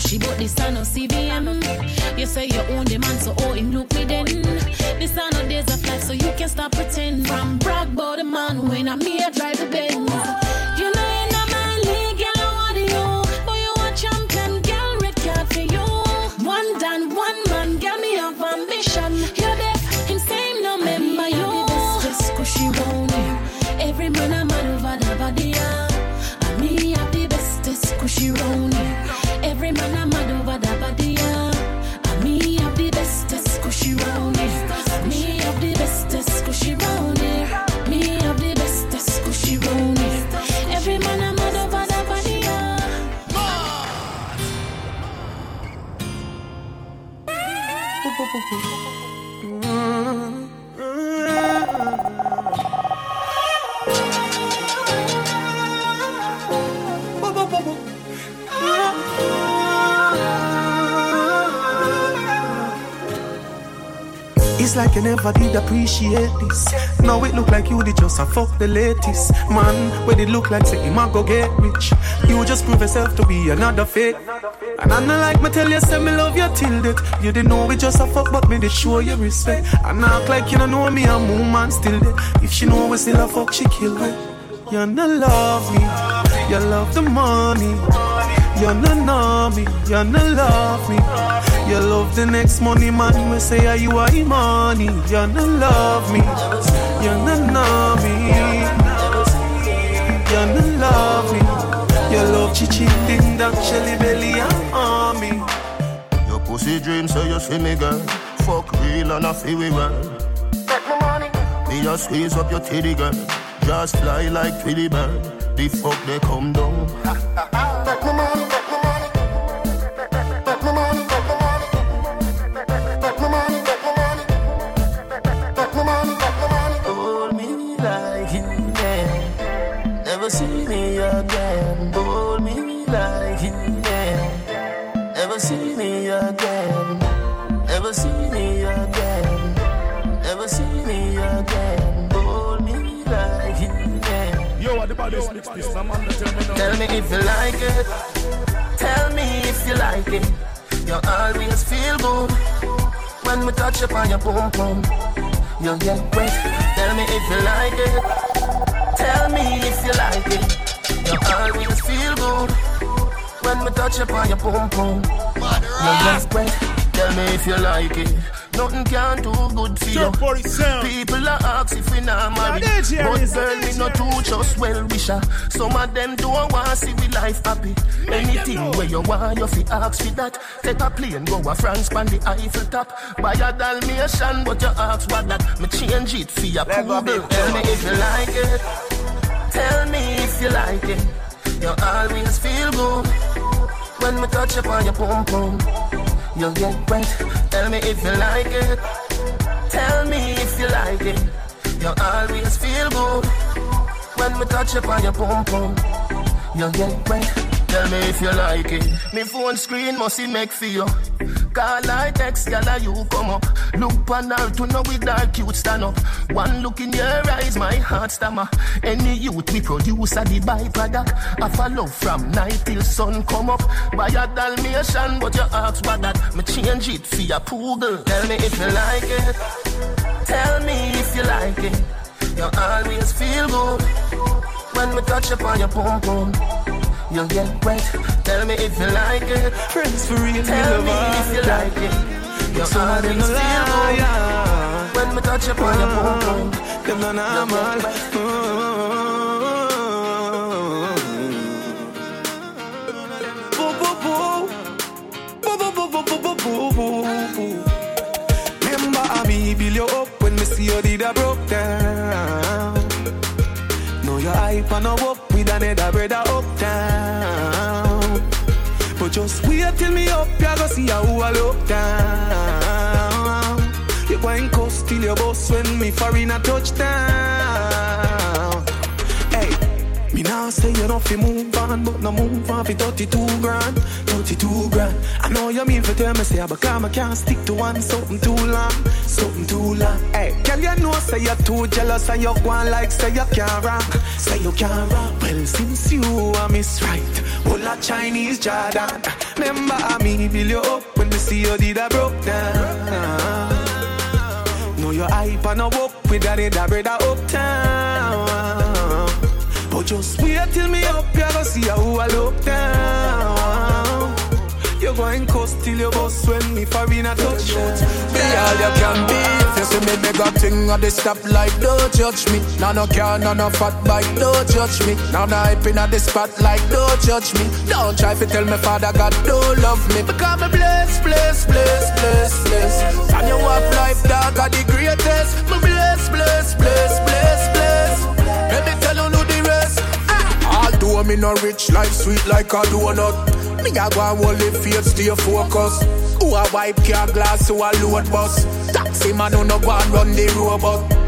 Kushi, but this a no CVM. You say you own the man, so oh him look me then. This a no days of life, so you can stop pretend. From brag about the man when I'm here, drive the Benz. It's like you never did appreciate this. Now it look like you did just a fuck the latest. Man, where it look like say him a go get rich. You just prove yourself to be another fake. And I not like me tell you, say me love you till death. You didn't know we just a fuck, but me they show you respect. And act like you don't know me, I'm woman still dead. If she know we still a fuck, she kill me. You not love me, you love the money. You not know me, you not love me. You love the next money man, we say are you are money. You not love me, you not know me. You not love me. You love chichi ding dong, shelly belly and army. Your pussy dream, so you see me, girl. Fuck real and I feel we well. Me just squeeze up your titty, girl. Just fly like Tweety bird. The fuck they come down. Take my take my money. Me. If you like it. Tell me if you like it. You always feel good when we touch upon your boom boom. You get wet. Tell me if you like it. Tell me if you like it. You always feel good when we touch upon your boom boom. You get wet. Tell me if you like it. Nothing can do good for you. People are ask if we not married. Yeah, they But jealous, girl, me not too just well wisher. Some of them don't want to see we life happy. Anything where you want, you fi ask for that. Take a plane, go a France, pan the Eiffel top. Buy a Dalmatian, but you ask what that. Me change it for your poodle. Tell me if you like it. Tell me if you like it. You always feel good when we touch upon your pum pum. You get wet. Tell me if you like it. Tell me if you like it. You always feel good when we touch upon your pum pum. You'll get wet. Tell me if you like it. Me phone screen must it make for you. Call I text, gyal, you come up. Look on her to know with that cute stand up. One look in your eyes, my heart stammer. Any youth we produce a the byproduct. I follow from night till sun come up. Buy a Dalmatian, but you ask what that. Me change it for your poodle. Tell me if you like it. Tell me if you like it. You always feel good when we touch upon your pum pum you'll get wet. Tell me if you like it. Prince for real, tell me if you like it. Your heart is still warm when we touch upon your boom boom. Them no normal. Remember I me build you up when me see you did a broke down. Hype and no up with another brother uptown. But just wait till me up, you go see how I look down. You going coast till your boss when me foreign a touchdown. Me now say you don't fi move on, but no move on fi 32 grand, 32 grand. I know you mean for tell me say, but I can't stick to one something too long, something too long. Hey, girl, you know say you're too jealous and you on like say you can't rap, say you can't rap. Well, since you are miss right, all a Chinese Jordan. Remember how me build you up when me see you did a broke down. Know your hype and no up with that other brother uptown. Just wait till me up, you go see how I look down. You're going coast till your boss when me foreign a touch Be all you can be. If you see me big up thing at the stoplight, don't judge me. Now no car, no no fat bike, don't judge me. Now no hype in at the spotlight, don't judge me. Don't try to tell me father God don't love me. Because me bless, bless, bless, bless, bless. And you have life dog are the greatest. Me bless, bless, bless, bless, bless. Let Although me no rich, life sweet like a donut. Me a go and hold the faith, stay focused. Who a wipe car glass, who a load bus. Taxi man who no go and run the robot.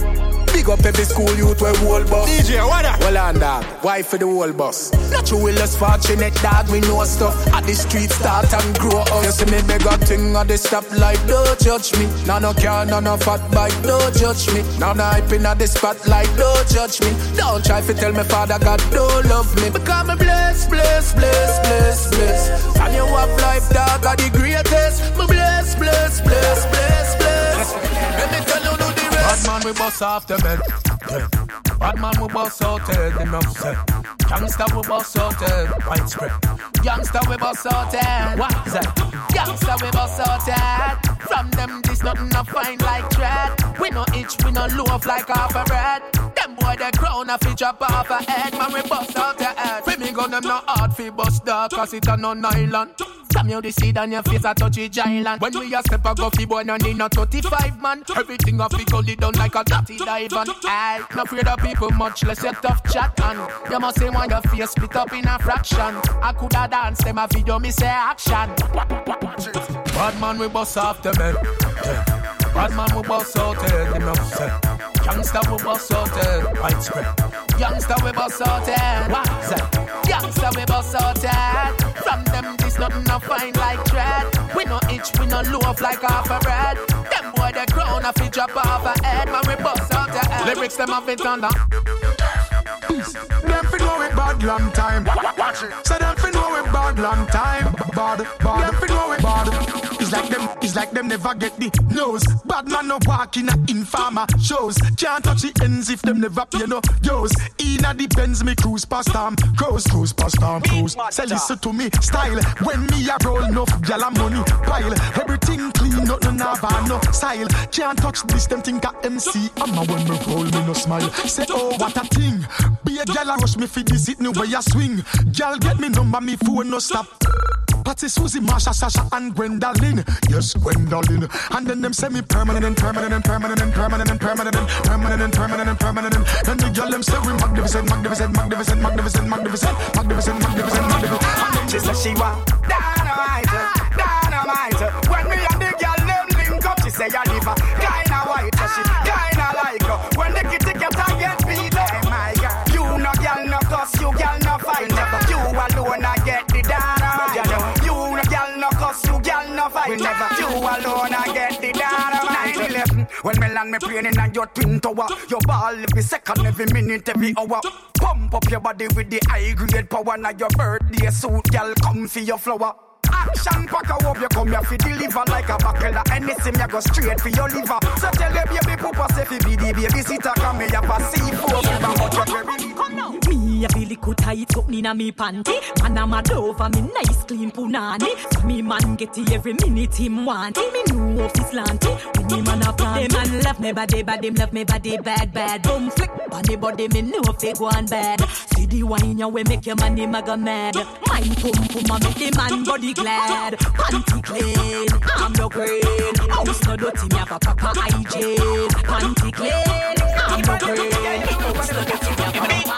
Big up every school youth where whole bus. DJ, what up? Well on dog, uh, why for the whole bus? Not you will less fortunate dog, we know stuff. At the street start and grow up. You see me beg a thing at the stoplight, don't judge me. Now no car, no no fat bike, don't judge me. Now no hype in at the spotlight, don't judge me. Don't try to tell me father God don't love me. Because me bless, bless, bless, bless, bless. And you have life dog are the greatest. Me bless, bless, bless, bless, bless. Let me tell Bad man, we bust off the bed. Bad man, we bust out head, enough said. Gangsta, we bust out head, widespread. Gangsta, we bust out head. What is that? Gangsta, we bust out head. From them, this nothing to find like dread. We no itch, we no loaf like half a bread. Boy, they crown a fi drop off a head. Man, we bust out the head. We me gun them no hard fi bust dog, cause it a no nylon. Slam you the seed on your face, I touch it giant. When we a step a go fi boy, no need no 35 man. Everything a fi gully down like a dirty on. Aye, no afraid of people much less your tough chat and you must say when your face split up in a fraction. I coulda dance them a video, me say action. Bad man we bust off the bed. Bad man we bust out head, them up say. Youngster we bust out eh. head, widespread. Youngster we bust out head, what say? Youngster we bust out head. From them this nothing no fine like dread. We no itch, we no loaf like half a bread. Them boy the crown a fi drop off a head, man we bust out the head. Lyrics them have it under. Them fi know it bad long time. Watch it. So them fi know it bad long time. Bad, bad. Them fi know it bad. It's like them, it's like them never get the nose. Bad man no walk in a informer shows. Can't touch the ends if them never pay no yours. Inna the Benz me cruise past them. Cruise, cruise past them, cruise. Say listen to me style. When me a roll enough, gyal money pile. Everything clean, nothing have no style. Can't touch this, them think a MC. I'm a when me roll, me no smile. Say oh what a thing. Be a gyal a rush me fi this it new way a swing. Gyal get me number, me phone no stop. Patsy, Susie, Marsha, Sasha, and Gwendolyn. Yes, Gwendolyn. And then them semi permanent and permanent and permanent and permanent and permanent and permanent and permanent and permanent. And the girl them say we magnificent, magnificent, magnificent, magnificent, magnificent, magnificent, magnificent, magnificent. And then she say she want dynamite, dynamite. When me and the girl them link up, she say I live a kinda alone I get the dynamite. 9/11. When me land me plane in your twin tower, your ball every second, every minute, every hour. Pump up your body with the high grade power. Now your birthday suit, girl, come for your flower. Action pack a hope you come here fi deliver like a buckle of anything you go straight for your liver. So tell your baby papa say fi be the baby sitter come me have a C4 fever but you very Come now. Me a feel little tight something inna me panty. Man I'm a over me nice clean punani. So me man get it every minute him want it. Me know of his lanty. When me man a plan. Them man love me body bad, them love me body bad bad. Boom flick body body me know if they go on bad. See the wine you way make your money maga mad. Mine pum pum a make the man body glad. Panty clean, I'm no green. House no dirty, me have a proper hygiene. Panty clean, I'm no green. House no dirty, me have a proper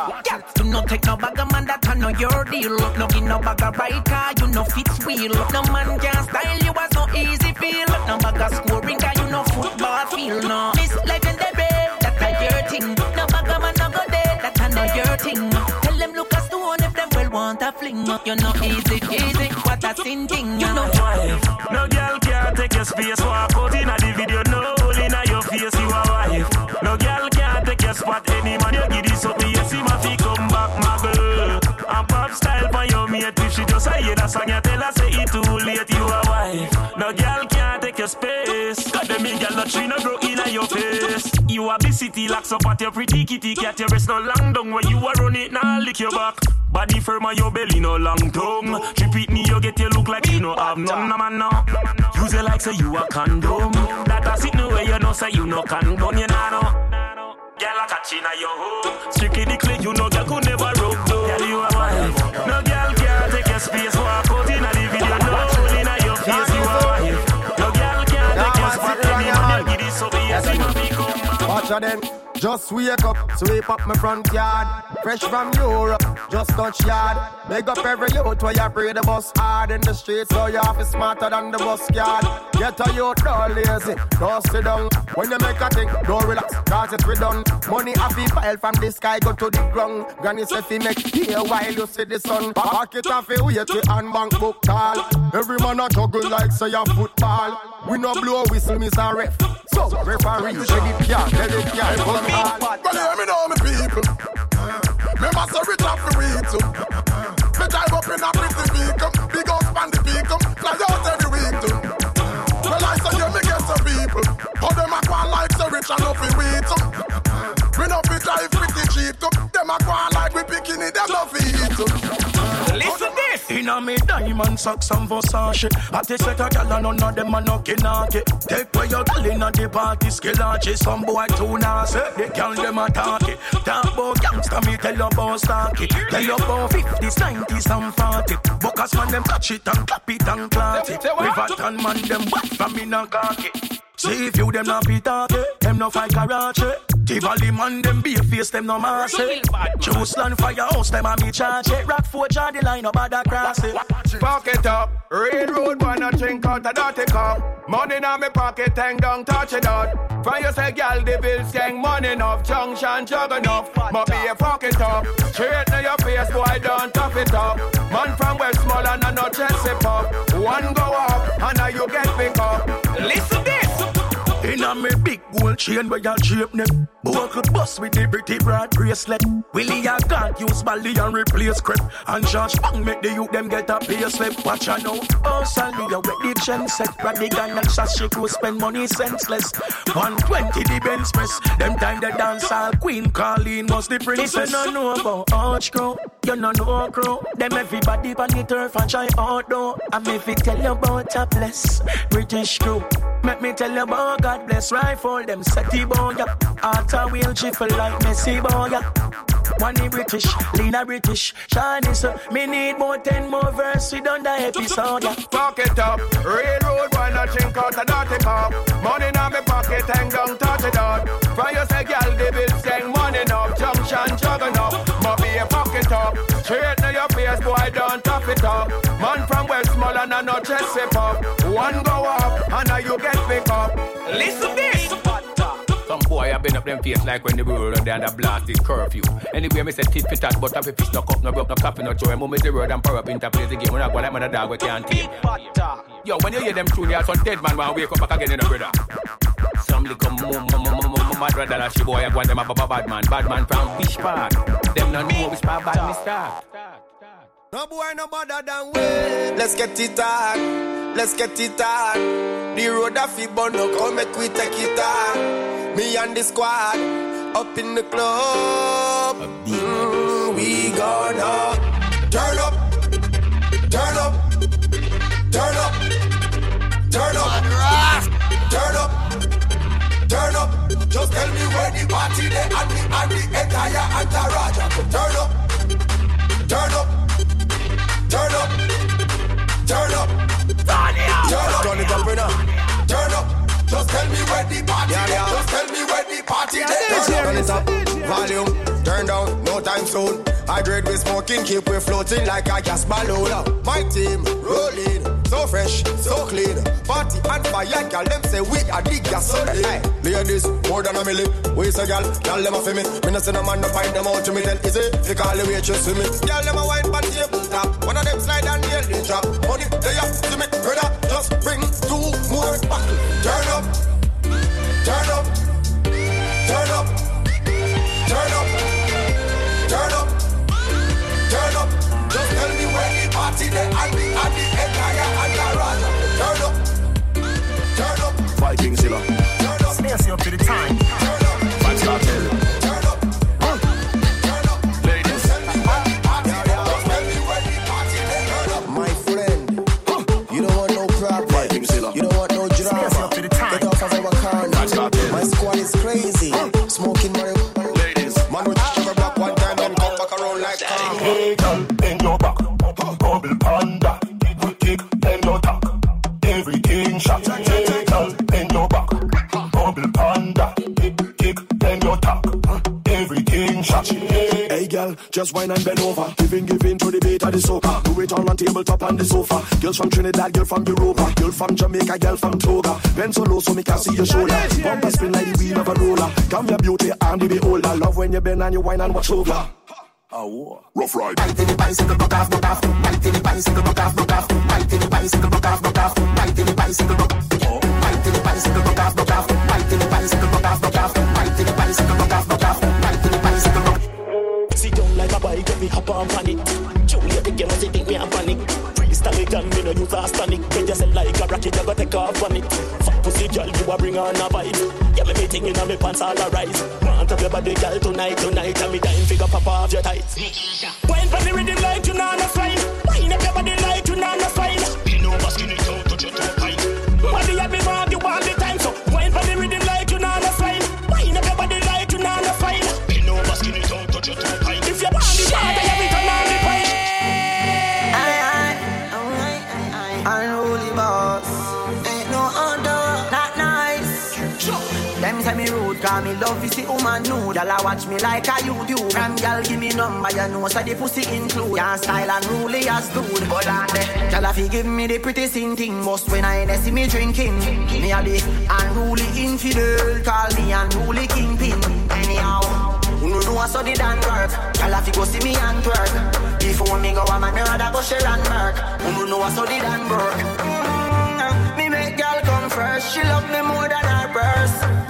Girl, not take no bag of man that I know your deal. No give no bag of car, you know fits wheel. No man can style you as no easy feel. No bag of scoring car, you know football feel. No Miss Legendary, that a your thing. No bag of man no go there, that I know your thing. Tell them look a stone if them well want a fling. You know easy, easy, what a sin thing. You know wife. No girl can't take your space. Walk out in the video, no hole in your face. You a wife. No girl can't take your spot. Any man you give this up, you see my feet Style for your mate. If she just say that song, you tell her say it too late. You a wife. No girl can't take your space. Them in girl, no tree no grow in a your face. You a city locks up at your pretty kitty cat. Your rest no long down where you a run it now lick your back. Body firm on your belly, no long tongue. Repeat me, you get you look like you no have none, no man, no. Use it like say you a condom. That a sit no way you know say you no condom, you know. no. Girl a catch inna your home. Strictly clean, you know girl could Just wake up, sweep up my front yard. Fresh from Europe, just touch yard. Make up every youth where you pray the bus hard in the streets, so you have to smarter than the bus yard. Get a youth, don't lazy, don't sit down. When you make a thing, don't relax, cause it's redone. Money have to file from the sky, go to the ground. Granny said, fi make here while you see the sun. Back it off, wait to and bank book tall. Every man a juggle like say a football. We no blow whistle, miss a ref. So, referee, let it can, let it can, come on. Well, hear me know, me people. Me must have rich off the weed too. Me drive up in a pretty vehicle, big up span the vehicle, fly out every week too. Well, I say, yeah, me get some people. How them a go like so rich and nothing weed too. We no fi drive pretty cheap too. Them a go like we picking it, them no fi eat too. Listen this. Inna me diamond socks and Versace. I take set a gal and none of them a knocky knocky. Take where your gal inna the party skillachi. Some boy too nasty. They gal them a talky. Talk about gangsta, me tell you about stocky. Tell you about 50s, 90s and 40. Buckers man them touch it and clap it and clot it. River and man them wet from inna khaki. See if you them not be talky, them no fight karate. Tivoli man them be a face, them no massy. Juice land firehouse, them a me charge it. Rock forge on the line, up no bother cross it. Fuck it up. Railroad wanna drink out a dirty cup. Money in my pocket, hang down, touch it out. Find you say, gal, the bills gang money enough. Junction jug enough. But be a fuck it up. Straight to your face, boy, don't tough it up. Man from Westmoreland and no chest it up. One go up, and now you get pick up. Listen this. Inna me big gold chain where you shape neck. Buckle bust with the pretty broad bracelet. Willie a can't use Bally and replace crep. And Josh Bang make the youth them get a pay slip. Watch out now. Oh, Sally, you wet the chain set. Radigan and Sash, she could spend money senseless. 120 the Benz press. Them time the dance all Queen Colleen was the princess. If you no know about Arch Crow, you no know Crow. Them everybody on the turf and try outdoor. And if it tell you about a bless British crew. Make me tell you about God bless rifle, them setty boy, yeah. After wheel jiffle like Messi boy, yeah. Money British, Lena British, shiny so uh, me need more ten more verse we done the episode, yeah. Fuck it up. Railroad wanna drink out a dirty cup. Money in my pocket, hang down, touch it out. From you say, gal, the bills gang money enough. Junction jug enough. But be a fuck it up. Straight to your face, boy, don't tough it up. Man from Westmoreland and no chest sip up. One go up, and now you get pick up. Listen this. Some boy have been up them face like when the world and they under blasted curfew. Anyway, me say tit for tat, but if a fish no cup, no broke, no coffee, no joy. Move me the road and power up into play the game. When I go like man a dog, we can't tame. Yo, when you hear them tune, there's some dead man want wake up back again in a brother. Some little mum, mum, mum, mum, mum, mad brother, that she boy, I want them a bad man, bad man from which part? Them no know which part bad me start. No boy no better than we. Let's get it on. Let's get it on. The road a fi burn up, come make we take it on. Me and the squad up in the club. Mm, we gonna turn up, turn up, turn up, turn up, turn up, turn up. Just tell me where the party they and the and the entire entourage. Turn up, turn up. Turn up, turn up, turn up, turn it up, now. Turn up. Just tell me where the party yeah, yeah. Just tell me where the party yeah, Turn it up, volume, turn down, no time soon. Hydrate with smoking, keep we floating like a gas balloon. My team rolling, so fresh, so clean. Party and fire, girl, them say we are the gasoline. Hey, ladies, more than a million. We say, girl, girl, them a for me. Me no see no man no find them out to me. Tell easy, they call the waitress to me. Girl, them a wine pan table top. One of them slide and the drop. Money they up to me, brother. Just bring two more buckle. Turn up, just wine and bend over. Giving, giving to the beat of the soca. Do it all on tabletop on the sofa. Girls from Trinidad, girl from Europa, girl from Jamaica, girl from Toga. Bend so low so me can see your shoulder. Bumper spin like the wheel of a roller. Come your beauty and the beholder. Love when you bend and you wine and watch over. Oh, rough ride. Bite in the bicycle, buck off, buck off. Bite in the bicycle, buck off, buck off. Bite in the bicycle, buck off, buck off. Bite in the bicycle, buck off. Bring on a vibe. Yeah, me meeting in me pants all a rise. Want up your body, girl, tonight, tonight. And me dying figure pop off your tights. Wine for the rhythm like you know nude. Y'all watch me like a YouTube. From y'all give me number, you know, so the pussy include. Your style and ruly as dude. Hold on. Y'all fi give me the pretty sin thing. Most when I see me drinking. Me a the unruly infidel. Call me unruly kingpin. Anyhow. Who know I saw the dan work Y'all have go see me and twerk Before me go a man, me rather go share and work Who know I saw the dan work mm, Me make girl come first She love me more than her purse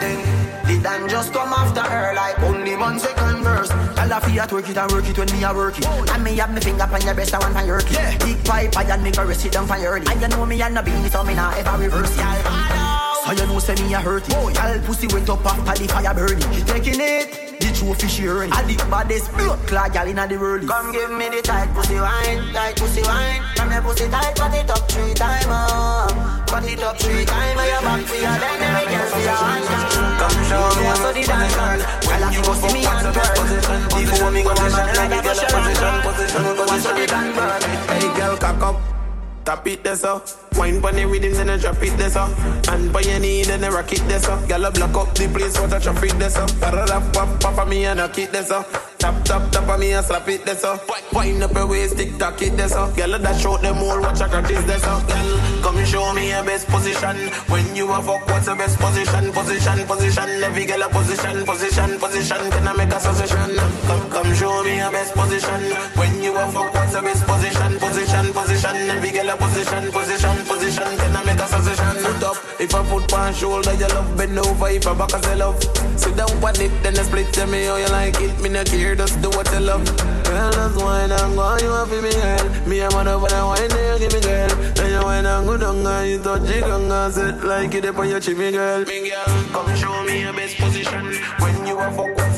Then the just come after her Like only one second verse. I love Y'all have to twerk it and work it when me a work it. And me have me finger on your breast, I want for your key Big pipe, I and me go it down for your early. And you know me and no beanie, so me not ever reverse y'all So you know say me a hurt it. Y'all pussy went up after the fire burning. She taking it trophy she earn. I the baddest blood clot gal inna the world. Come give me the tight pussy wine, tight pussy wine. Come your pussy tight, put it up three time up. Put it up three time, where your back for your then every girl see your hand. Come show me what's the dance girl. Girl, you go see me and girl. Before me go on, man, like a push position, position, position, the dance girl. Hey girl, cock up. Tap it there so Wine the rhythm then I drop it there so And by your knee then I rock it there Girl I block up the place what I traffic there so Parada pop pop me and knock it there so Tap tap tap on me and slap it there so Wind up your waist tick tock it there Girl I dash out them all watch I this there so Girl come show me your best position. When you a fuck what's the best position? Position position every girl a position Position position. Can I make a suggestion? Come come show me your best position. When you a fuck what's the best position? Position position every girl a position, position, position. Can I make a suggestion? Foot up. If I put one shoulder, you love. Bend over. If I back, I say love. Sit down on it, then I split. Tell me how you like it. Me no care, just do what you love. Girl, just wine and go. You for me, girl. Me a man over the wine, you give me, girl. Then you wine and go down, and you touch it, and I sit like it up on your chimney, girl. Me girl, come show me your best position. When you a fuck,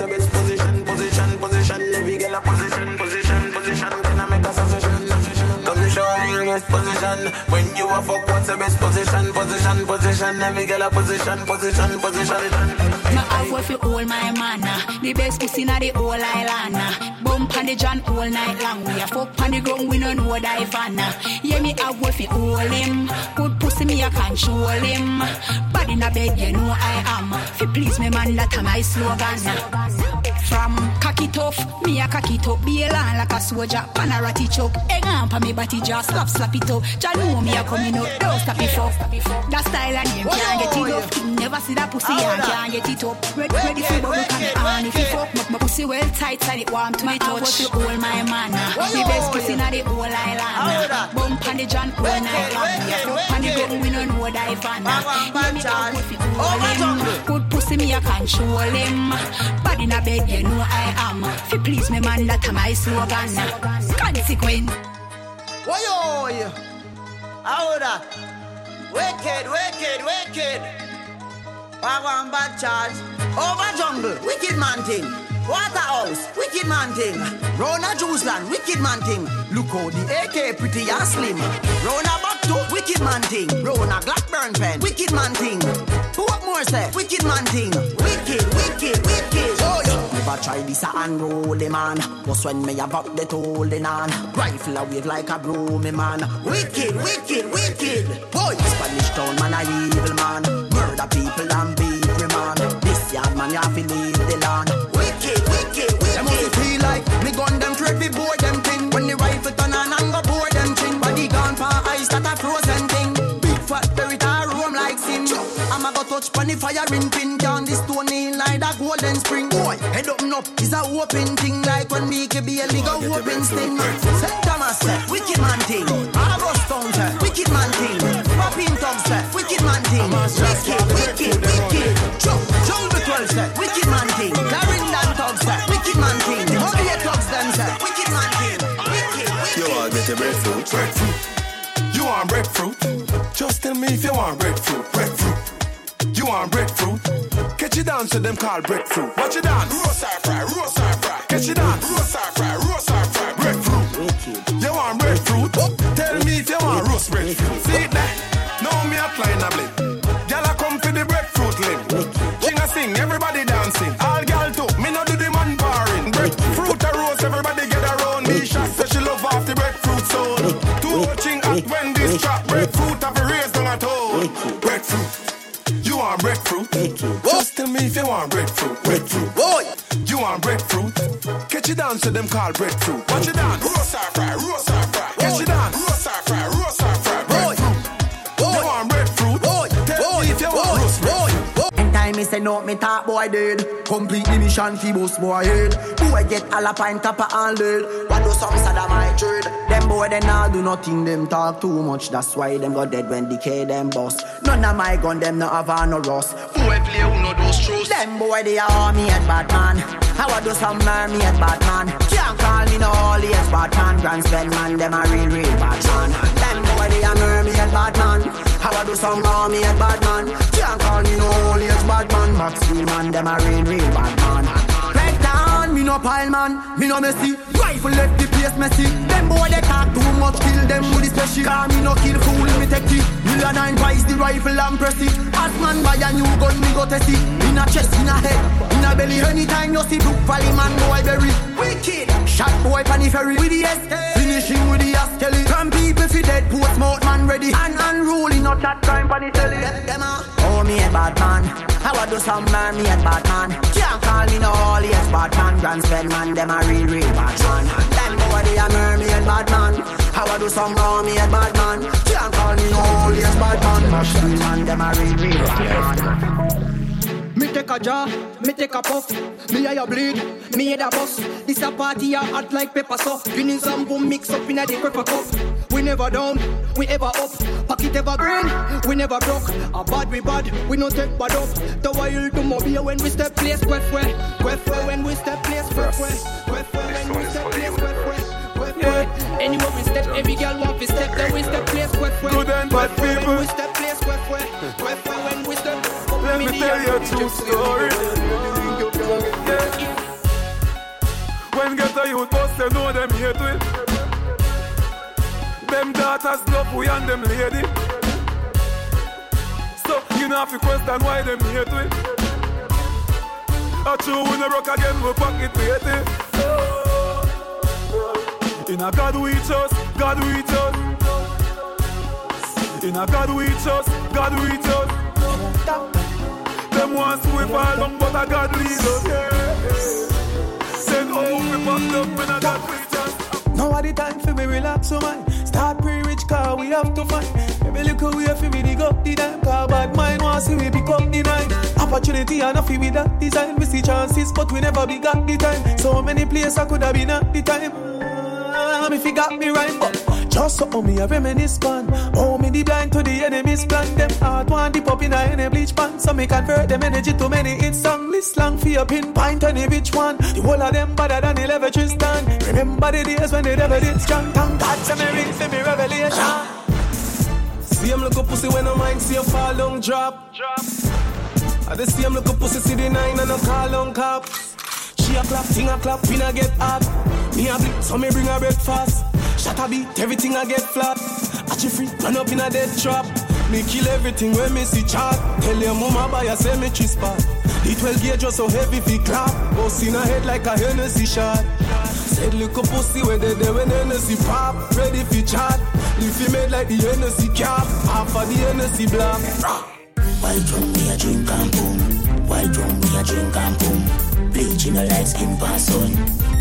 best position. When you a fuck, what's the best position? Position, position. Every girl a position, position, position. No have way fi hold my man uh. The best pussy na the whole island uh. Bump on the John all night long We a fuck on the ground, we no know dive on uh. Yeah, me have way fi hold him Good pussy, me a control him Body na bed, you know I am Fi please me man, that a my slogan From cocky tough, me a cocky tough Be a land like a soldier, pan a ratty choke. Egg on pa me body jaw, slap slap it up. Jah know me a coming out, don't stop it fuck. That style and name can't get it up. Never see that pussy and can't get it up. Ready, ready for bubble can on. If you fuck my, my pussy well tight and it warm to me touch. you hold my man uh. The best pussy na the whole island uh. Bump on the John all night long fuck on the gun, we no know dive on Yeah, me if you Good pussy me a control him Body na bed, you know I am Fi please me man, that a my slogan Consequence Why oh, yo? How that? Wicked, wicked, wicked. Wagwan bad charge. Over jungle, wicked man thing. Waterhouse, wicked man thing. Rona Juiceland, wicked man thing. Look how the AK pretty and slim. Rona Bakto, wicked man thing. Rona Blackburn pen, wicked man thing. Who what more say? Wicked man thing. Wicked, wicked, wicked. Oh, yeah. Never try this a unroll man. Just when me about the holding on. Rifle a wave like a broomy man. Wicked, wicked, wicked. Boy, Spanish town man a evil man. Murder people and beat man. This yard man have to leave the land. fi bore them thing. When the rifle turn on and go bore them thing. Body gone for ice that a frozen thing. Big fat berry a roam like sin. I'ma go touch pon the fire ring pin. Down this stone in like a golden spring. Boy, head up and up is a open thing. Like when BKB a league open sting. St. Thomas, wicked man thing. August Town, wicked man thing. Popping Thompson, wicked man thing. Wicked, wicked. Breadfruit, breadfruit You want breadfruit? Just tell me if you want breadfruit, breadfruit you want breadfruit? Catch it down to them call breadfruit. Watch it down, roast or fry, roast or fry. Catch it down, roast or fry, roast or fry. Breadfruit. You want breadfruit? Tell me if you want roast breadfruit. See that? Now me applying a blend. Soul. Too watching at when this trap. Breadfruit have a raise down at all. Breadfruit. You want breadfruit? Just tell me if you want breadfruit. Breadfruit. Boy. You want breadfruit? Catch it down to them call breadfruit. Watch it down. Roast fry, roast Time me say no, me talk boy dead. Complete the mission fi boost boy head. Boy get all up and top of all dead. What do some sad of my trade? Them boy they all do nothing, them talk too much. That's why them got dead when decay them boss. None of my gun, them no have a no rust. Boy play who no those trust. Them boy they are me and Batman. I do some mermy and Batman. Can't call me no holy as Batman. Grand spend man, them a real real Batman. Them boy they are mermy and Batman. How I do some army and Batman. Can't call me no holy as Batman. Max Steel man, them a real real Batman. Red down, me no pile man, me no messy. Rifle left the place messy. Them boy they talk too much, kill them with the special. Call me no kill fool, me take it. Million nine price the rifle and press it. As man buy a new gun, me go test it. In a chest, in a head, in a belly. Anytime you see Brook Valley man, boy bury. Wicked, shot boy pan ferry with the S. Finishing with the Askelly. From people fi dead, post mouth man ready. And unruly, not that crime pan the telly. Them a, ah. Oh me a bad man. I do some man, me a bad man. Can't call me no holy as bad man. Grand spend man, them a real real bad man. Them boy they a mermaid bad man. I do some a bad man. Can't call me no holy as bad man. Machine man, them a real real bad man. Me take a jar, me take a puff. Me a ya bleed, me head a bust. This a party a hot like pepper sauce. Spinning some boom mix up in a the pepper cup. We never down, we ever up. Pocket ever green, we never broke. A bad we bad, we no take bad up. The wild to mobile when we step place, quef way, quef way when we step place, quef way, quef way when we step place, quef way. Yeah. Anywhere we step, every girl want to step. Then we step place, quef way. Good and bad people. When we step place, quef way, quef way when we step. Let me tell you a true story. When get a youth bust, they know them hate we. Them daughters love we and them lady. So you know have to question why them hate we. A true when they rock again, we pocket weight it. In a God we trust, God we trust. In a God we trust, God we trust. Them wants to fall down, but a God lead us. Send up we back up when a God preach us. Now at the time for me relax so man. Start pre-rich car we have to find Every little way for me dig up the dime Car bad mind want see we pick the nine. Opportunity enough we with that design. We see chances but we never be got the time. So many places I could have been at the time. Ah, If you got me right but just so me a reminisce pan Oh me the blind to the enemy's plan Them heart want dip up in a any bleach pan So me convert them energy to many hit song List long for your pinpoint any which one The whole of them better than the level Tristan Remember the days when the devil did strong Thank God to me ring for me revelation Same look up pussy when I mind see a fall down drop. I the same look up pussy see the nine and a call on cops. She a clap, thing a clap, pin a get hot. Me a blip, so me bring her breakfast. Shut a beat, everything I get flat. At you free, run up in a dead trap. Me kill everything when me see chat. Tell your mama buy a cemetery spot. The 12 gauge just so heavy fi clap. Bust in a head like a Hennessy shot. Said look up pussy when they there when Hennessy pop. Ready fi chat. If you made like the Hennessy cap. Half of the Hennessy black. White rum me a drink and boom. White rum me a drink and boom. Bleaching a light skin pass on.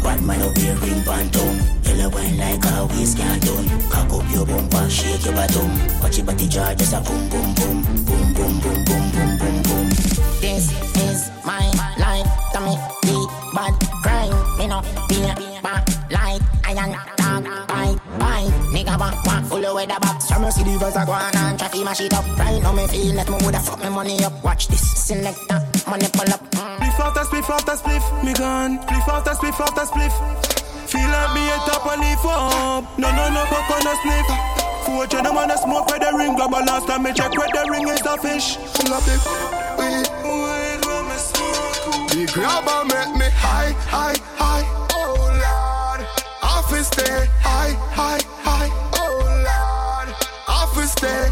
Bad man up here ring pan tongue. Yellow wine like a whiskey and done. Cock up your bumper, shake your bottom. Watch your body jar just a boom boom boom. Boom boom boom boom boom boom boom. This is my life. Tell me the bad crime. Me no be back like iron dog. Bye bye. Nigga back back full of weather box. From see the verse I go on and try to mash it up. Right now me feel like me woulda fuck me money up. Watch this selector money pull up. Spliff after spliff after spliff, me gone. Spliff after spliff after spliff. Feel like me a top and leaf up. No no no buck on a spliff. Four cheddar man a smoke where the ring grab a last time me check where the ring is the fish. Full of it. The grabber make me high, high, high. Oh Lord, office stay high, high, high. Oh Lord, office stay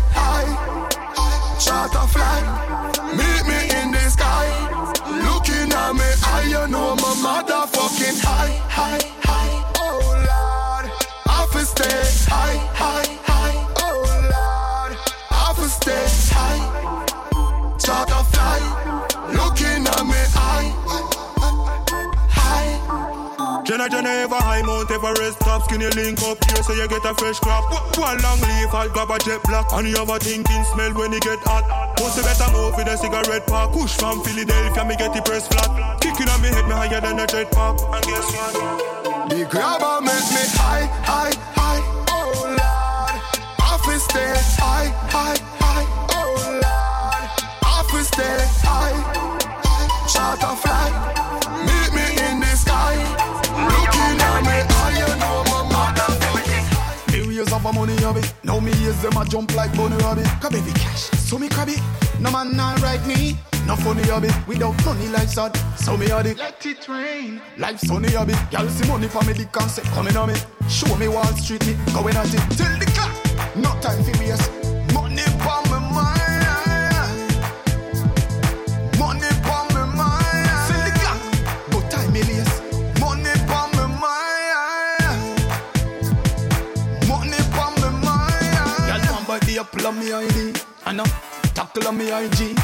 Ever high Mount Everest top Skinny link up here so you get a fresh crop One long leaf I'll grab a jet black And you have a thinking smell when it get hot you better move with a cigarette pack Push from Philadelphia me get the press flat Kicking on me head me higher than a jet pack And guess what? The grabber make me high, high, high. Oh Lord, office stay high, high, high. Oh Lord, office stay high. Me years of a money hobby. Now me years them a jump like bunny rabbit. Cause baby cash, so me crabby. No man not right me. No funny hobby. Without money life's hard. So me it. Let it rain. Life sunny hobby. Y'all see money for me, the concept coming on me. Show me Wall Street, me going at it till the clock. No time for waste. On me ID. I know. Tackle on me IG.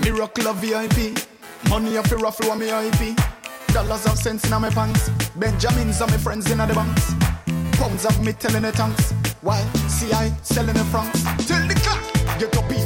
Miracle of VIP. Money off the ruffle on me IP. Dollars of cents in my pants. Benjamins are my friends in the banks. Pounds of me telling the tanks. Why? See I selling the francs. Till the clock. Get up time.